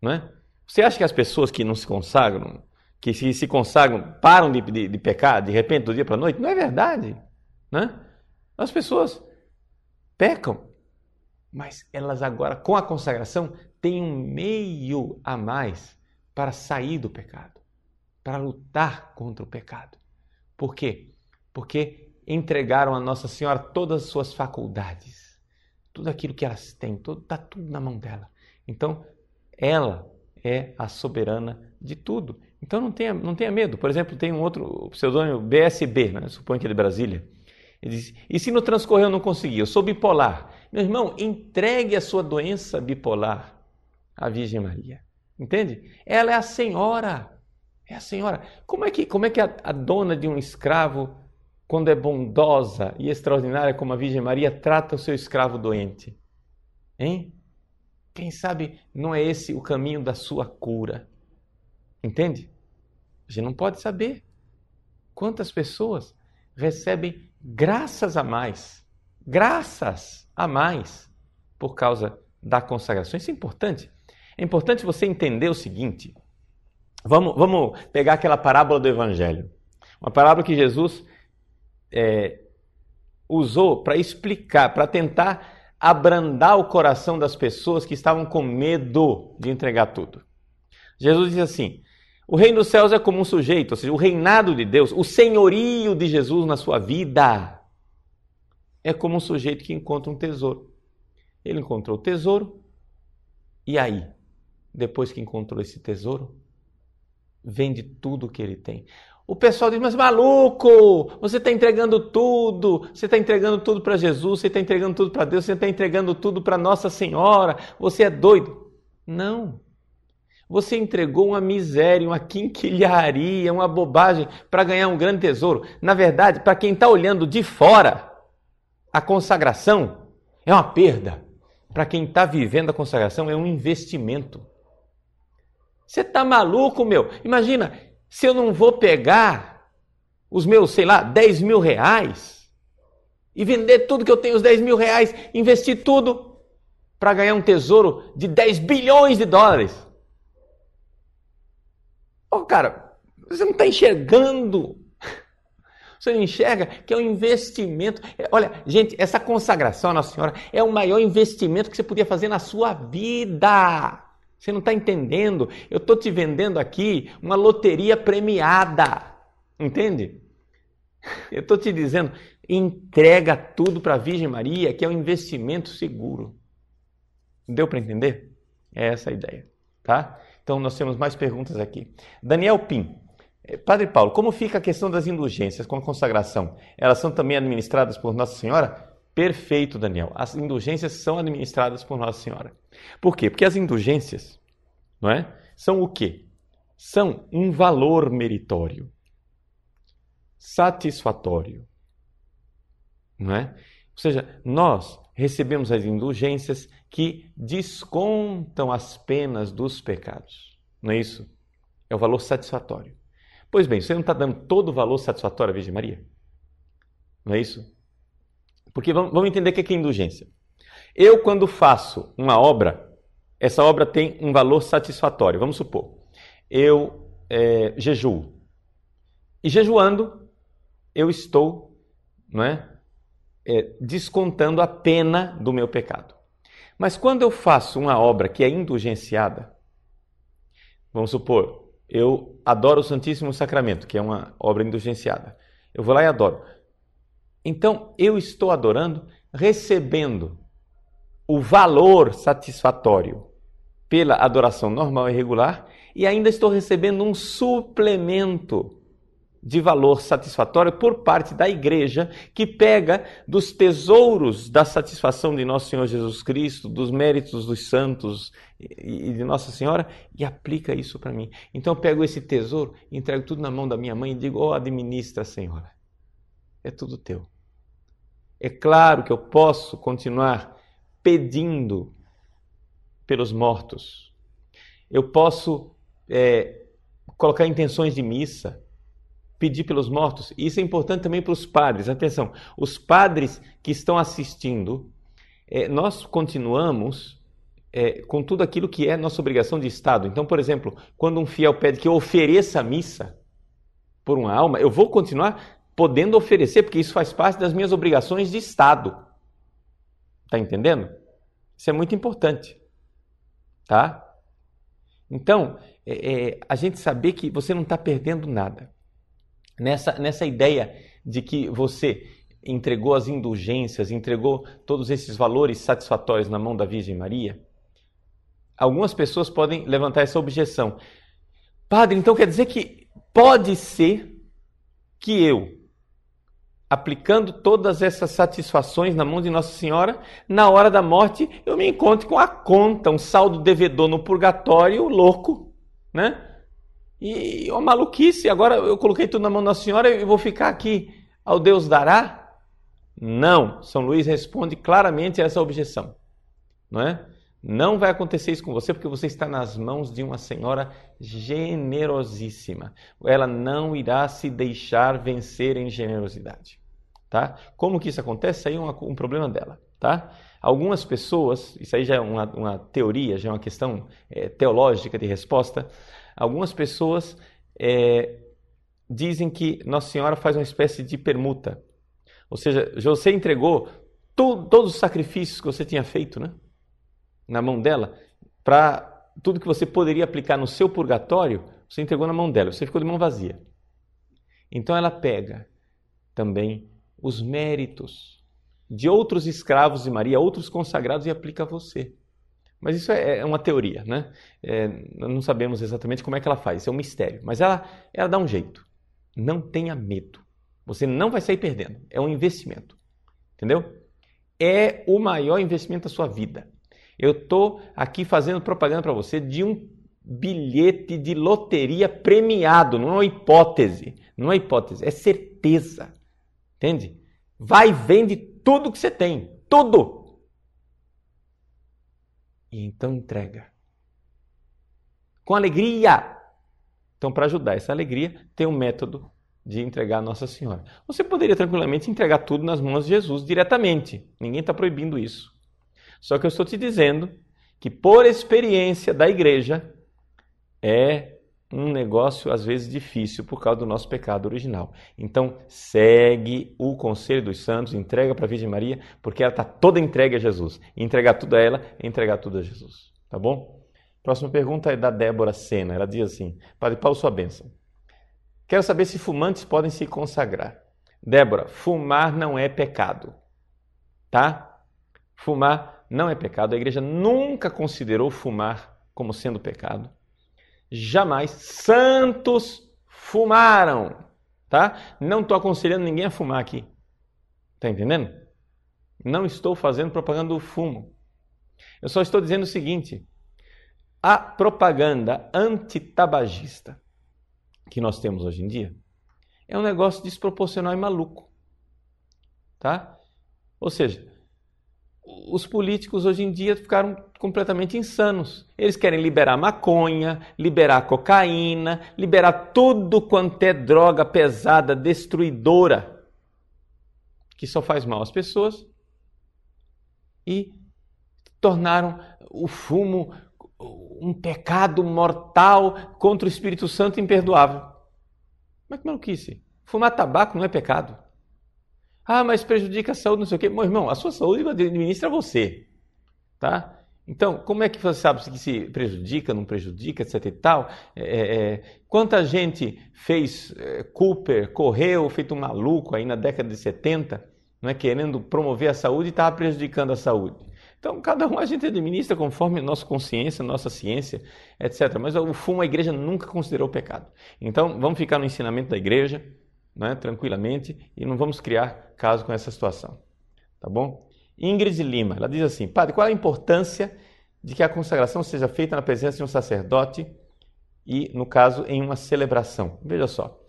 Não é? Você acha que as pessoas que não se consagram que se, se consagram, param de, de, de pecar de repente do dia para a noite. Não é verdade. Né? As pessoas pecam, mas elas agora, com a consagração, têm um meio a mais para sair do pecado, para lutar contra o pecado. Por quê? Porque entregaram a Nossa Senhora todas as suas faculdades, tudo aquilo que elas têm, está tudo na mão dela. Então, ela é a soberana de tudo. Então não tenha, não tenha medo. Por exemplo, tem um outro pseudônimo BSB, né? suponho que é de Brasília. Ele diz: E se no transcorrer eu não conseguir? Eu sou bipolar. Meu irmão, entregue a sua doença bipolar à Virgem Maria. Entende? Ela é a senhora. É a senhora. Como é que, como é que a, a dona de um escravo, quando é bondosa e extraordinária como a Virgem Maria, trata o seu escravo doente? Hein? Quem sabe não é esse o caminho da sua cura? Entende? A gente não pode saber quantas pessoas recebem graças a mais, graças a mais, por causa da consagração. Isso é importante. É importante você entender o seguinte. Vamos, vamos pegar aquela parábola do Evangelho. Uma parábola que Jesus é, usou para explicar, para tentar abrandar o coração das pessoas que estavam com medo de entregar tudo. Jesus diz assim: o reino dos céus é como um sujeito, ou seja, o reinado de Deus, o senhorio de Jesus na sua vida é como um sujeito que encontra um tesouro. Ele encontrou o tesouro, e aí, depois que encontrou esse tesouro, vende tudo que ele tem. O pessoal diz, mas maluco, você está entregando tudo, você está entregando tudo para Jesus, você está entregando tudo para Deus, você está entregando tudo para Nossa Senhora, você é doido. Não. Você entregou uma miséria, uma quinquilharia, uma bobagem para ganhar um grande tesouro. Na verdade, para quem está olhando de fora, a consagração é uma perda. Para quem está vivendo a consagração, é um investimento. Você está maluco, meu? Imagina, se eu não vou pegar os meus, sei lá, 10 mil reais e vender tudo que eu tenho, os 10 mil reais, investir tudo para ganhar um tesouro de 10 bilhões de dólares. Oh, cara, você não está enxergando. Você não enxerga que é um investimento. É, olha, gente, essa consagração à Nossa Senhora é o maior investimento que você podia fazer na sua vida. Você não está entendendo? Eu estou te vendendo aqui uma loteria premiada. Entende? Eu estou te dizendo, entrega tudo para a Virgem Maria, que é um investimento seguro. Deu para entender? É essa a ideia, tá? Então nós temos mais perguntas aqui. Daniel Pim. Eh, Padre Paulo, como fica a questão das indulgências com a consagração? Elas são também administradas por Nossa Senhora? Perfeito, Daniel. As indulgências são administradas por Nossa Senhora. Por quê? Porque as indulgências, não é? São o quê? São um valor meritório, satisfatório, não é? Ou seja, nós recebemos as indulgências que descontam as penas dos pecados. Não é isso? É o valor satisfatório. Pois bem, você não está dando todo o valor satisfatório à Virgem Maria? Não é isso? Porque vamos entender o que é indulgência. Eu, quando faço uma obra, essa obra tem um valor satisfatório. Vamos supor, eu é, jejuo. E jejuando, eu estou não é, é, descontando a pena do meu pecado. Mas quando eu faço uma obra que é indulgenciada, vamos supor, eu adoro o Santíssimo Sacramento, que é uma obra indulgenciada. Eu vou lá e adoro. Então, eu estou adorando, recebendo o valor satisfatório pela adoração normal e regular e ainda estou recebendo um suplemento de valor satisfatório por parte da igreja que pega dos tesouros da satisfação de nosso Senhor Jesus Cristo, dos méritos dos santos e de Nossa Senhora e aplica isso para mim. Então eu pego esse tesouro, entrego tudo na mão da minha mãe e digo: "Oh, administra, Senhora. É tudo teu". É claro que eu posso continuar pedindo pelos mortos. Eu posso é, colocar intenções de missa, pedir pelos mortos. Isso é importante também para os padres. Atenção, os padres que estão assistindo, é, nós continuamos é, com tudo aquilo que é nossa obrigação de Estado. Então, por exemplo, quando um fiel pede que eu ofereça a missa por uma alma, eu vou continuar podendo oferecer, porque isso faz parte das minhas obrigações de Estado. Tá entendendo? Isso é muito importante. Tá? Então, é, é, a gente saber que você não está perdendo nada. Nessa, nessa ideia de que você entregou as indulgências, entregou todos esses valores satisfatórios na mão da Virgem Maria, algumas pessoas podem levantar essa objeção. Padre, então quer dizer que pode ser que eu, aplicando todas essas satisfações na mão de Nossa Senhora, na hora da morte eu me encontro com a conta, um saldo devedor no purgatório louco, né? E uma maluquice, agora eu coloquei tudo na mão da Senhora e vou ficar aqui ao Deus dará? Não, São Luís responde claramente a essa objeção, não é? Não vai acontecer isso com você porque você está nas mãos de uma senhora generosíssima. Ela não irá se deixar vencer em generosidade tá? Como que isso acontece? Aí é uma, um problema dela, tá? Algumas pessoas, isso aí já é uma, uma teoria, já é uma questão é, teológica de resposta. Algumas pessoas é, dizem que Nossa Senhora faz uma espécie de permuta. Ou seja, você entregou tu, todos os sacrifícios que você tinha feito, né? Na mão dela, para tudo que você poderia aplicar no seu purgatório, você entregou na mão dela, você ficou de mão vazia. Então ela pega também os méritos de outros escravos de Maria, outros consagrados, e aplica a você. Mas isso é, é uma teoria, né? É, não sabemos exatamente como é que ela faz, isso é um mistério. Mas ela, ela dá um jeito. Não tenha medo. Você não vai sair perdendo. É um investimento. Entendeu? É o maior investimento da sua vida. Eu estou aqui fazendo propaganda para você de um bilhete de loteria premiado. Não é uma hipótese. Não é hipótese, é certeza. Entende? Vai e vende tudo que você tem. Tudo. E então entrega. Com alegria. Então, para ajudar essa alegria, tem um método de entregar a Nossa Senhora. Você poderia tranquilamente entregar tudo nas mãos de Jesus diretamente. Ninguém está proibindo isso. Só que eu estou te dizendo que, por experiência da igreja, é um negócio às vezes difícil por causa do nosso pecado original. Então, segue o conselho dos santos, entrega para a Virgem Maria, porque ela está toda entregue a Jesus. Entregar tudo a ela é entregar tudo a Jesus. Tá bom? Próxima pergunta é da Débora Sena. Ela diz assim: Padre Paulo, sua bênção. Quero saber se fumantes podem se consagrar. Débora, fumar não é pecado. Tá? Fumar não é pecado. A igreja nunca considerou fumar como sendo pecado. Jamais santos fumaram, tá? Não estou aconselhando ninguém a fumar aqui, tá entendendo? Não estou fazendo propaganda do fumo. Eu só estou dizendo o seguinte: a propaganda antitabagista que nós temos hoje em dia é um negócio desproporcional e maluco, tá? Ou seja, os políticos hoje em dia ficaram completamente insanos. Eles querem liberar maconha, liberar cocaína, liberar tudo quanto é droga pesada, destruidora, que só faz mal às pessoas, e tornaram o fumo um pecado mortal contra o Espírito Santo imperdoável. Mas que maluquice! Fumar tabaco não é pecado. Ah, mas prejudica a saúde, não sei o quê. Meu irmão, a sua saúde administra você. Tá? Então, como é que você sabe se se prejudica, não prejudica, etc e tal? É, é, é, quanta gente fez é, Cooper, correu, feito um maluco aí na década de 70, não é, querendo promover a saúde e estava prejudicando a saúde. Então, cada um a gente administra conforme nossa consciência, nossa ciência, etc. Mas o fumo a igreja nunca considerou pecado. Então, vamos ficar no ensinamento da igreja, né, tranquilamente, e não vamos criar caso com essa situação. Tá bom? Ingrid Lima, ela diz assim: Padre, qual a importância de que a consagração seja feita na presença de um sacerdote e, no caso, em uma celebração? Veja só.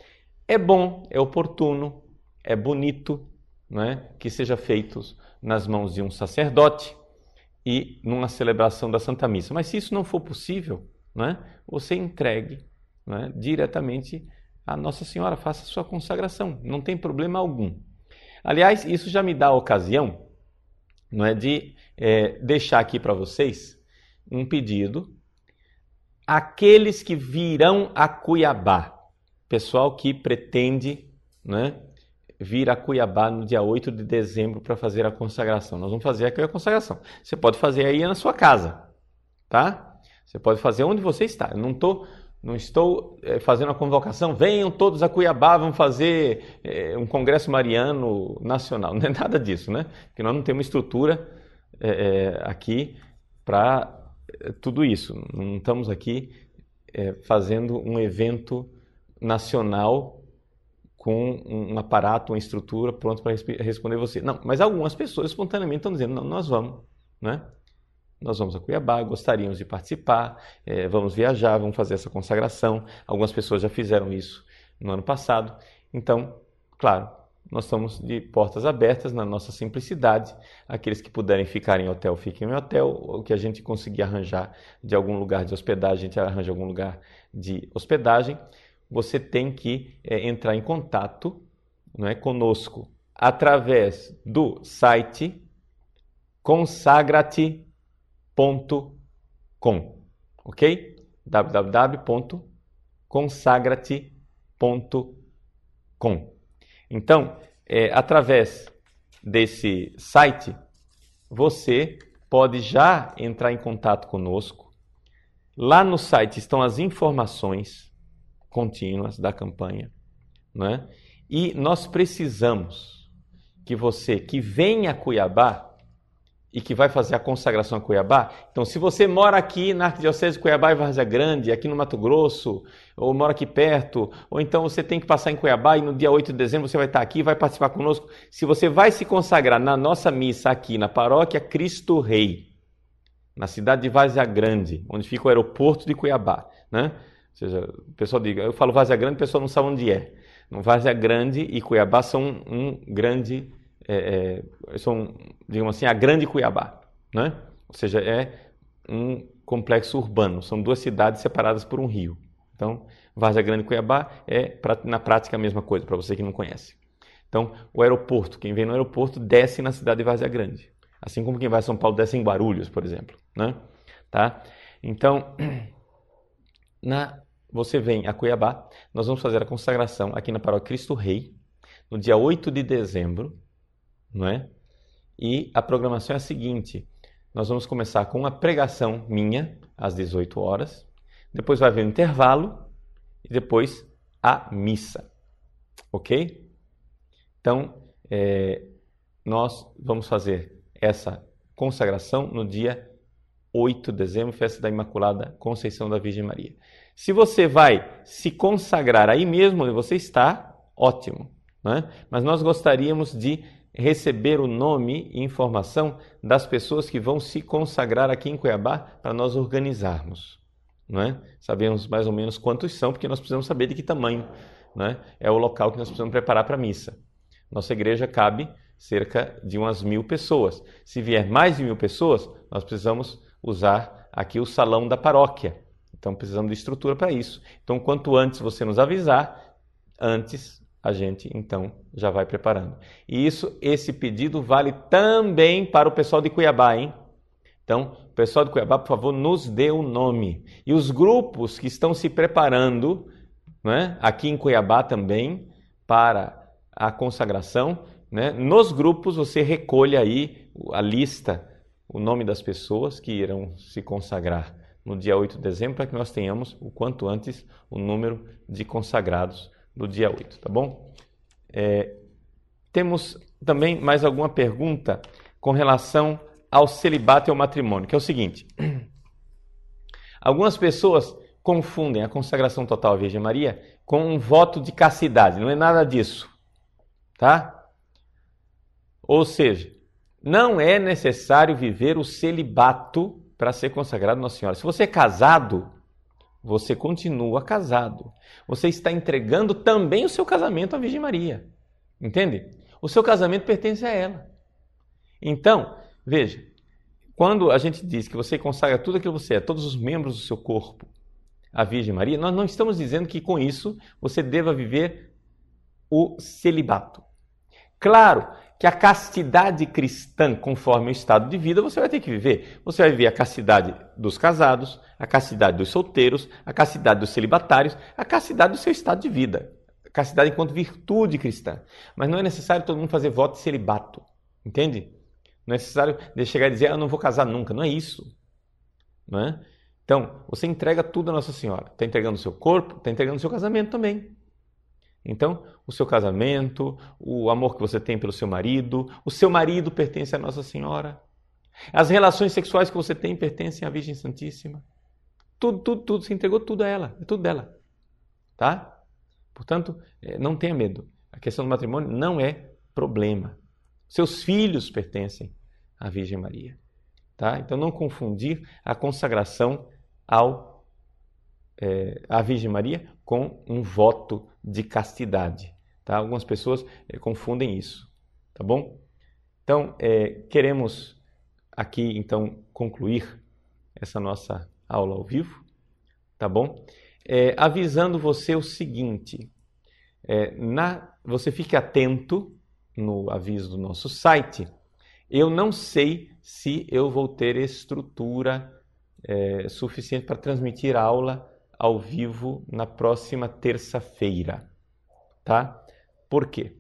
É bom, é oportuno, é bonito né, que seja feito nas mãos de um sacerdote e numa celebração da Santa Missa. Mas se isso não for possível, né, você entregue né, diretamente a Nossa Senhora, faça sua consagração, não tem problema algum. Aliás, isso já me dá a ocasião não é, de é, deixar aqui para vocês um pedido. Aqueles que virão a Cuiabá, pessoal que pretende né, vir a Cuiabá no dia 8 de dezembro para fazer a consagração. Nós vamos fazer aqui a consagração. Você pode fazer aí na sua casa, tá? Você pode fazer onde você está. Eu não estou não estou é, fazendo a convocação, venham todos a Cuiabá, vamos fazer é, um congresso mariano nacional. Não é nada disso, né? Porque nós não temos estrutura é, aqui para tudo isso. Não estamos aqui fazendo um evento nacional com um aparato, uma estrutura pronto para responder você. Não, mas algumas pessoas espontaneamente estão dizendo, não, nós vamos, né? Nós vamos a Cuiabá, gostaríamos de participar, é, vamos viajar, vamos fazer essa consagração. Algumas pessoas já fizeram isso no ano passado. Então, claro, nós estamos de portas abertas na nossa simplicidade. Aqueles que puderem ficar em hotel, fiquem em hotel. O que a gente conseguir arranjar de algum lugar de hospedagem, a gente arranja algum lugar de hospedagem. Você tem que é, entrar em contato não é, conosco através do site consagrate www.consagrate.com, ok? www.consagrate.com. Então, é, através desse site, você pode já entrar em contato conosco. Lá no site estão as informações contínuas da campanha, né? E nós precisamos que você que venha a Cuiabá e que vai fazer a consagração a Cuiabá. Então, se você mora aqui na Arquidiocese de Cuiabá e Várzea Grande, aqui no Mato Grosso, ou mora aqui perto, ou então você tem que passar em Cuiabá e no dia 8 de dezembro você vai estar aqui vai participar conosco. Se você vai se consagrar na nossa missa aqui na paróquia Cristo Rei, na cidade de Várzea Grande, onde fica o aeroporto de Cuiabá, né? Ou seja, o pessoal diga, eu falo Várzea Grande, o pessoal não sabe onde é. Várzea Grande e Cuiabá são um grande é, é, são, digamos assim, a Grande Cuiabá, né? Ou seja, é um complexo urbano, são duas cidades separadas por um rio. Então, Várzea Grande Cuiabá é na prática a mesma coisa, para você que não conhece. Então, o aeroporto, quem vem no aeroporto desce na cidade de Várzea Grande, assim como quem vai a São Paulo desce em Guarulhos, por exemplo, né? Tá? Então, na você vem a Cuiabá, nós vamos fazer a consagração aqui na Paróquia Cristo Rei, no dia 8 de dezembro, não é? E a programação é a seguinte: nós vamos começar com uma pregação minha às 18 horas, depois vai haver um intervalo e depois a missa, ok? Então, é, nós vamos fazer essa consagração no dia 8 de dezembro, festa da Imaculada Conceição da Virgem Maria. Se você vai se consagrar aí mesmo onde você está, ótimo. Né? Mas nós gostaríamos de receber o nome e informação das pessoas que vão se consagrar aqui em Cuiabá para nós organizarmos. Né? Sabemos mais ou menos quantos são, porque nós precisamos saber de que tamanho né? é o local que nós precisamos preparar para a missa. Nossa igreja cabe cerca de umas mil pessoas. Se vier mais de mil pessoas, nós precisamos usar aqui o salão da paróquia. Então precisamos de estrutura para isso. Então, quanto antes você nos avisar, antes a gente então já vai preparando. E isso, esse pedido vale também para o pessoal de Cuiabá, hein? Então, pessoal de Cuiabá, por favor, nos dê o um nome. E os grupos que estão se preparando, né, aqui em Cuiabá também, para a consagração, né, nos grupos você recolhe aí a lista, o nome das pessoas que irão se consagrar no dia 8 de dezembro, para que nós tenhamos o quanto antes o número de consagrados no dia 8, tá bom? É, temos também mais alguma pergunta com relação ao celibato e ao matrimônio, que é o seguinte: algumas pessoas confundem a consagração total à Virgem Maria com um voto de castidade, não é nada disso, tá? Ou seja, não é necessário viver o celibato para ser consagrado Nossa Senhora. Se você é casado, você continua casado. Você está entregando também o seu casamento à Virgem Maria. Entende? O seu casamento pertence a ela. Então, veja, quando a gente diz que você consagra tudo aquilo que você é, todos os membros do seu corpo, à Virgem Maria, nós não estamos dizendo que com isso você deva viver o celibato. Claro que a castidade cristã, conforme o estado de vida, você vai ter que viver. Você vai viver a castidade dos casados, a castidade dos solteiros, a castidade dos celibatários, a castidade do seu estado de vida. A castidade enquanto virtude cristã. Mas não é necessário todo mundo fazer voto de celibato. Entende? Não é necessário chegar e dizer, ah, eu não vou casar nunca. Não é isso. Não é? Então, você entrega tudo a Nossa Senhora. Está entregando o seu corpo, está entregando o seu casamento também. Então, o seu casamento, o amor que você tem pelo seu marido, o seu marido pertence a Nossa Senhora. As relações sexuais que você tem pertencem à Virgem Santíssima. Tudo, tudo, tudo, se entregou tudo a ela, é tudo dela. Tá? Portanto, é, não tenha medo. A questão do matrimônio não é problema. Seus filhos pertencem à Virgem Maria. Tá? Então, não confundir a consagração ao, é, à Virgem Maria com um voto de castidade. Tá? Algumas pessoas é, confundem isso. Tá bom? Então, é, queremos aqui, então, concluir essa nossa aula ao vivo, tá bom? É, avisando você o seguinte: na, você fique atento no aviso do nosso site. Eu não sei se eu vou ter estrutura suficiente para transmitir a aula ao vivo na próxima terça-feira, tá? Por quê?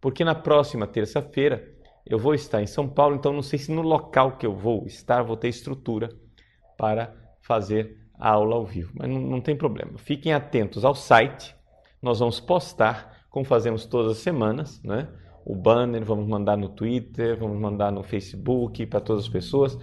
Porque na próxima terça-feira eu vou estar em São Paulo, então não sei se no local que eu vou estar vou ter estrutura para fazer a aula ao vivo. Mas não, não tem problema. Fiquem atentos ao site. Nós vamos postar, como fazemos todas as semanas, né? O banner, vamos mandar no Twitter, vamos mandar no Facebook para todas as pessoas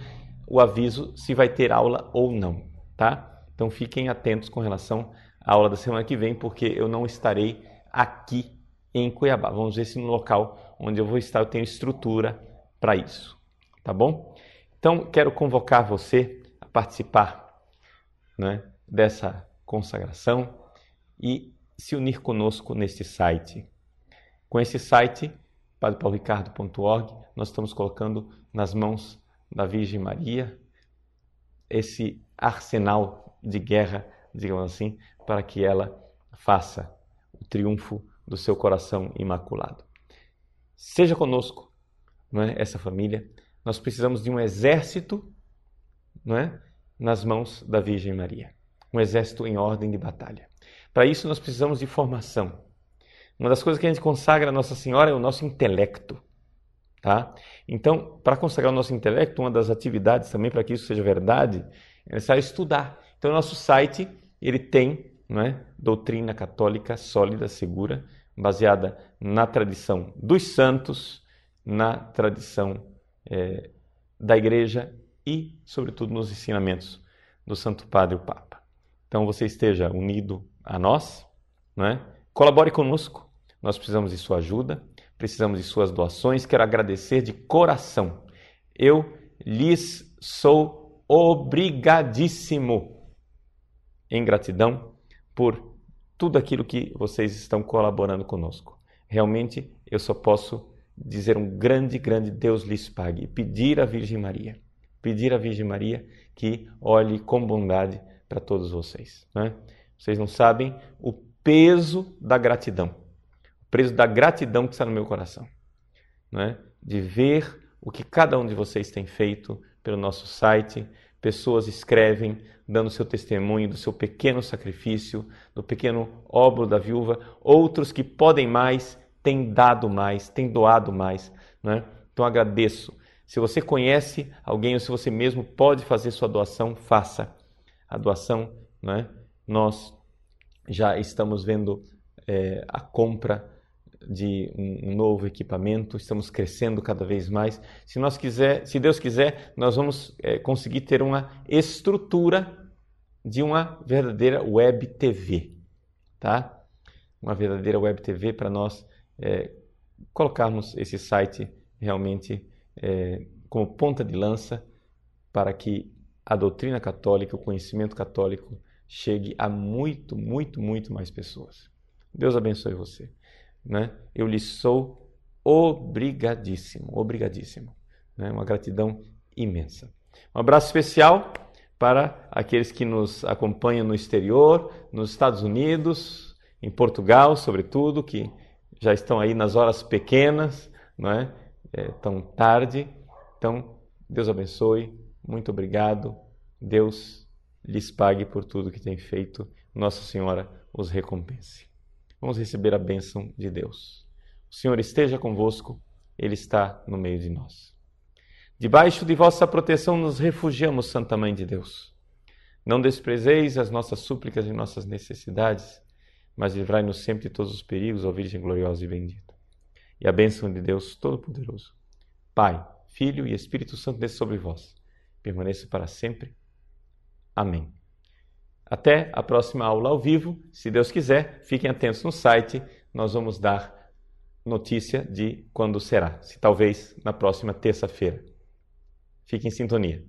o aviso se vai ter aula ou não, tá? Então fiquem atentos com relação à aula da semana que vem, porque eu não estarei aqui em Cuiabá. Vamos ver se no local onde eu vou estar eu tenho estrutura para isso, tá bom? Então quero convocar você a participar né, dessa consagração e se unir conosco neste site. Com esse site, padrepaulricardo.org, nós estamos colocando nas mãos da Virgem Maria esse arsenal de guerra, digamos assim, para que ela faça o triunfo do seu coração imaculado. Seja conosco, não é? essa família. Nós precisamos de um exército, não é? nas mãos da Virgem Maria. Um exército em ordem de batalha. Para isso, nós precisamos de formação. Uma das coisas que a gente consagra a Nossa Senhora é o nosso intelecto. Tá? Então, para consagrar o nosso intelecto, uma das atividades também para que isso seja verdade é necessário estudar. Então, nosso site ele tem não é, doutrina católica sólida, segura, baseada na tradição dos santos, na tradição é, da Igreja e, sobretudo, nos ensinamentos do Santo Padre o Papa. Então você esteja unido a nós, não é? colabore conosco, nós precisamos de sua ajuda, precisamos de suas doações. Quero agradecer de coração. Eu lhes sou obrigadíssimo em gratidão por tudo aquilo que vocês estão colaborando conosco. Realmente eu só posso dizer um grande, grande Deus lhes pague pedir à Virgem Maria, pedir à Virgem Maria que olhe com bondade para todos vocês. Né? Vocês não sabem o peso da gratidão, o peso da gratidão que está no meu coração, né? de ver o que cada um de vocês tem feito pelo nosso site. Pessoas escrevem, dando seu testemunho do seu pequeno sacrifício, do pequeno óbolo da viúva. Outros que podem mais têm dado mais, têm doado mais. Né? Então agradeço. Se você conhece alguém ou se você mesmo pode fazer sua doação, faça. A doação, né? nós já estamos vendo é, a compra de um novo equipamento, estamos crescendo cada vez mais. Se nós quiser, se Deus quiser, nós vamos é, conseguir ter uma estrutura de uma verdadeira web TV, tá? Uma verdadeira web TV para nós é, colocarmos esse site realmente é, como ponta de lança para que a doutrina católica, o conhecimento católico chegue a muito, muito, muito mais pessoas. Deus abençoe você. Né? Eu lhe sou obrigadíssimo, obrigadíssimo. Né? Uma gratidão imensa. Um abraço especial para aqueles que nos acompanham no exterior, nos Estados Unidos, em Portugal, sobretudo, que já estão aí nas horas pequenas, não é? é tão tarde. Então, Deus abençoe, muito obrigado. Deus lhes pague por tudo que tem feito. Nossa Senhora os recompense. Vamos receber a bênção de Deus. O Senhor esteja convosco, Ele está no meio de nós. Debaixo de vossa proteção nos refugiamos, Santa Mãe de Deus. Não desprezeis as nossas súplicas e nossas necessidades mas livrai-nos sempre de todos os perigos, ó Virgem gloriosa e bendita. E a bênção de Deus Todo-Poderoso, Pai, Filho e Espírito Santo desça sobre vós, permaneça para sempre. Amém. Até a próxima aula ao vivo. Se Deus quiser, fiquem atentos no site, nós vamos dar notícia de quando será, se talvez na próxima terça-feira. Fique em sintonia.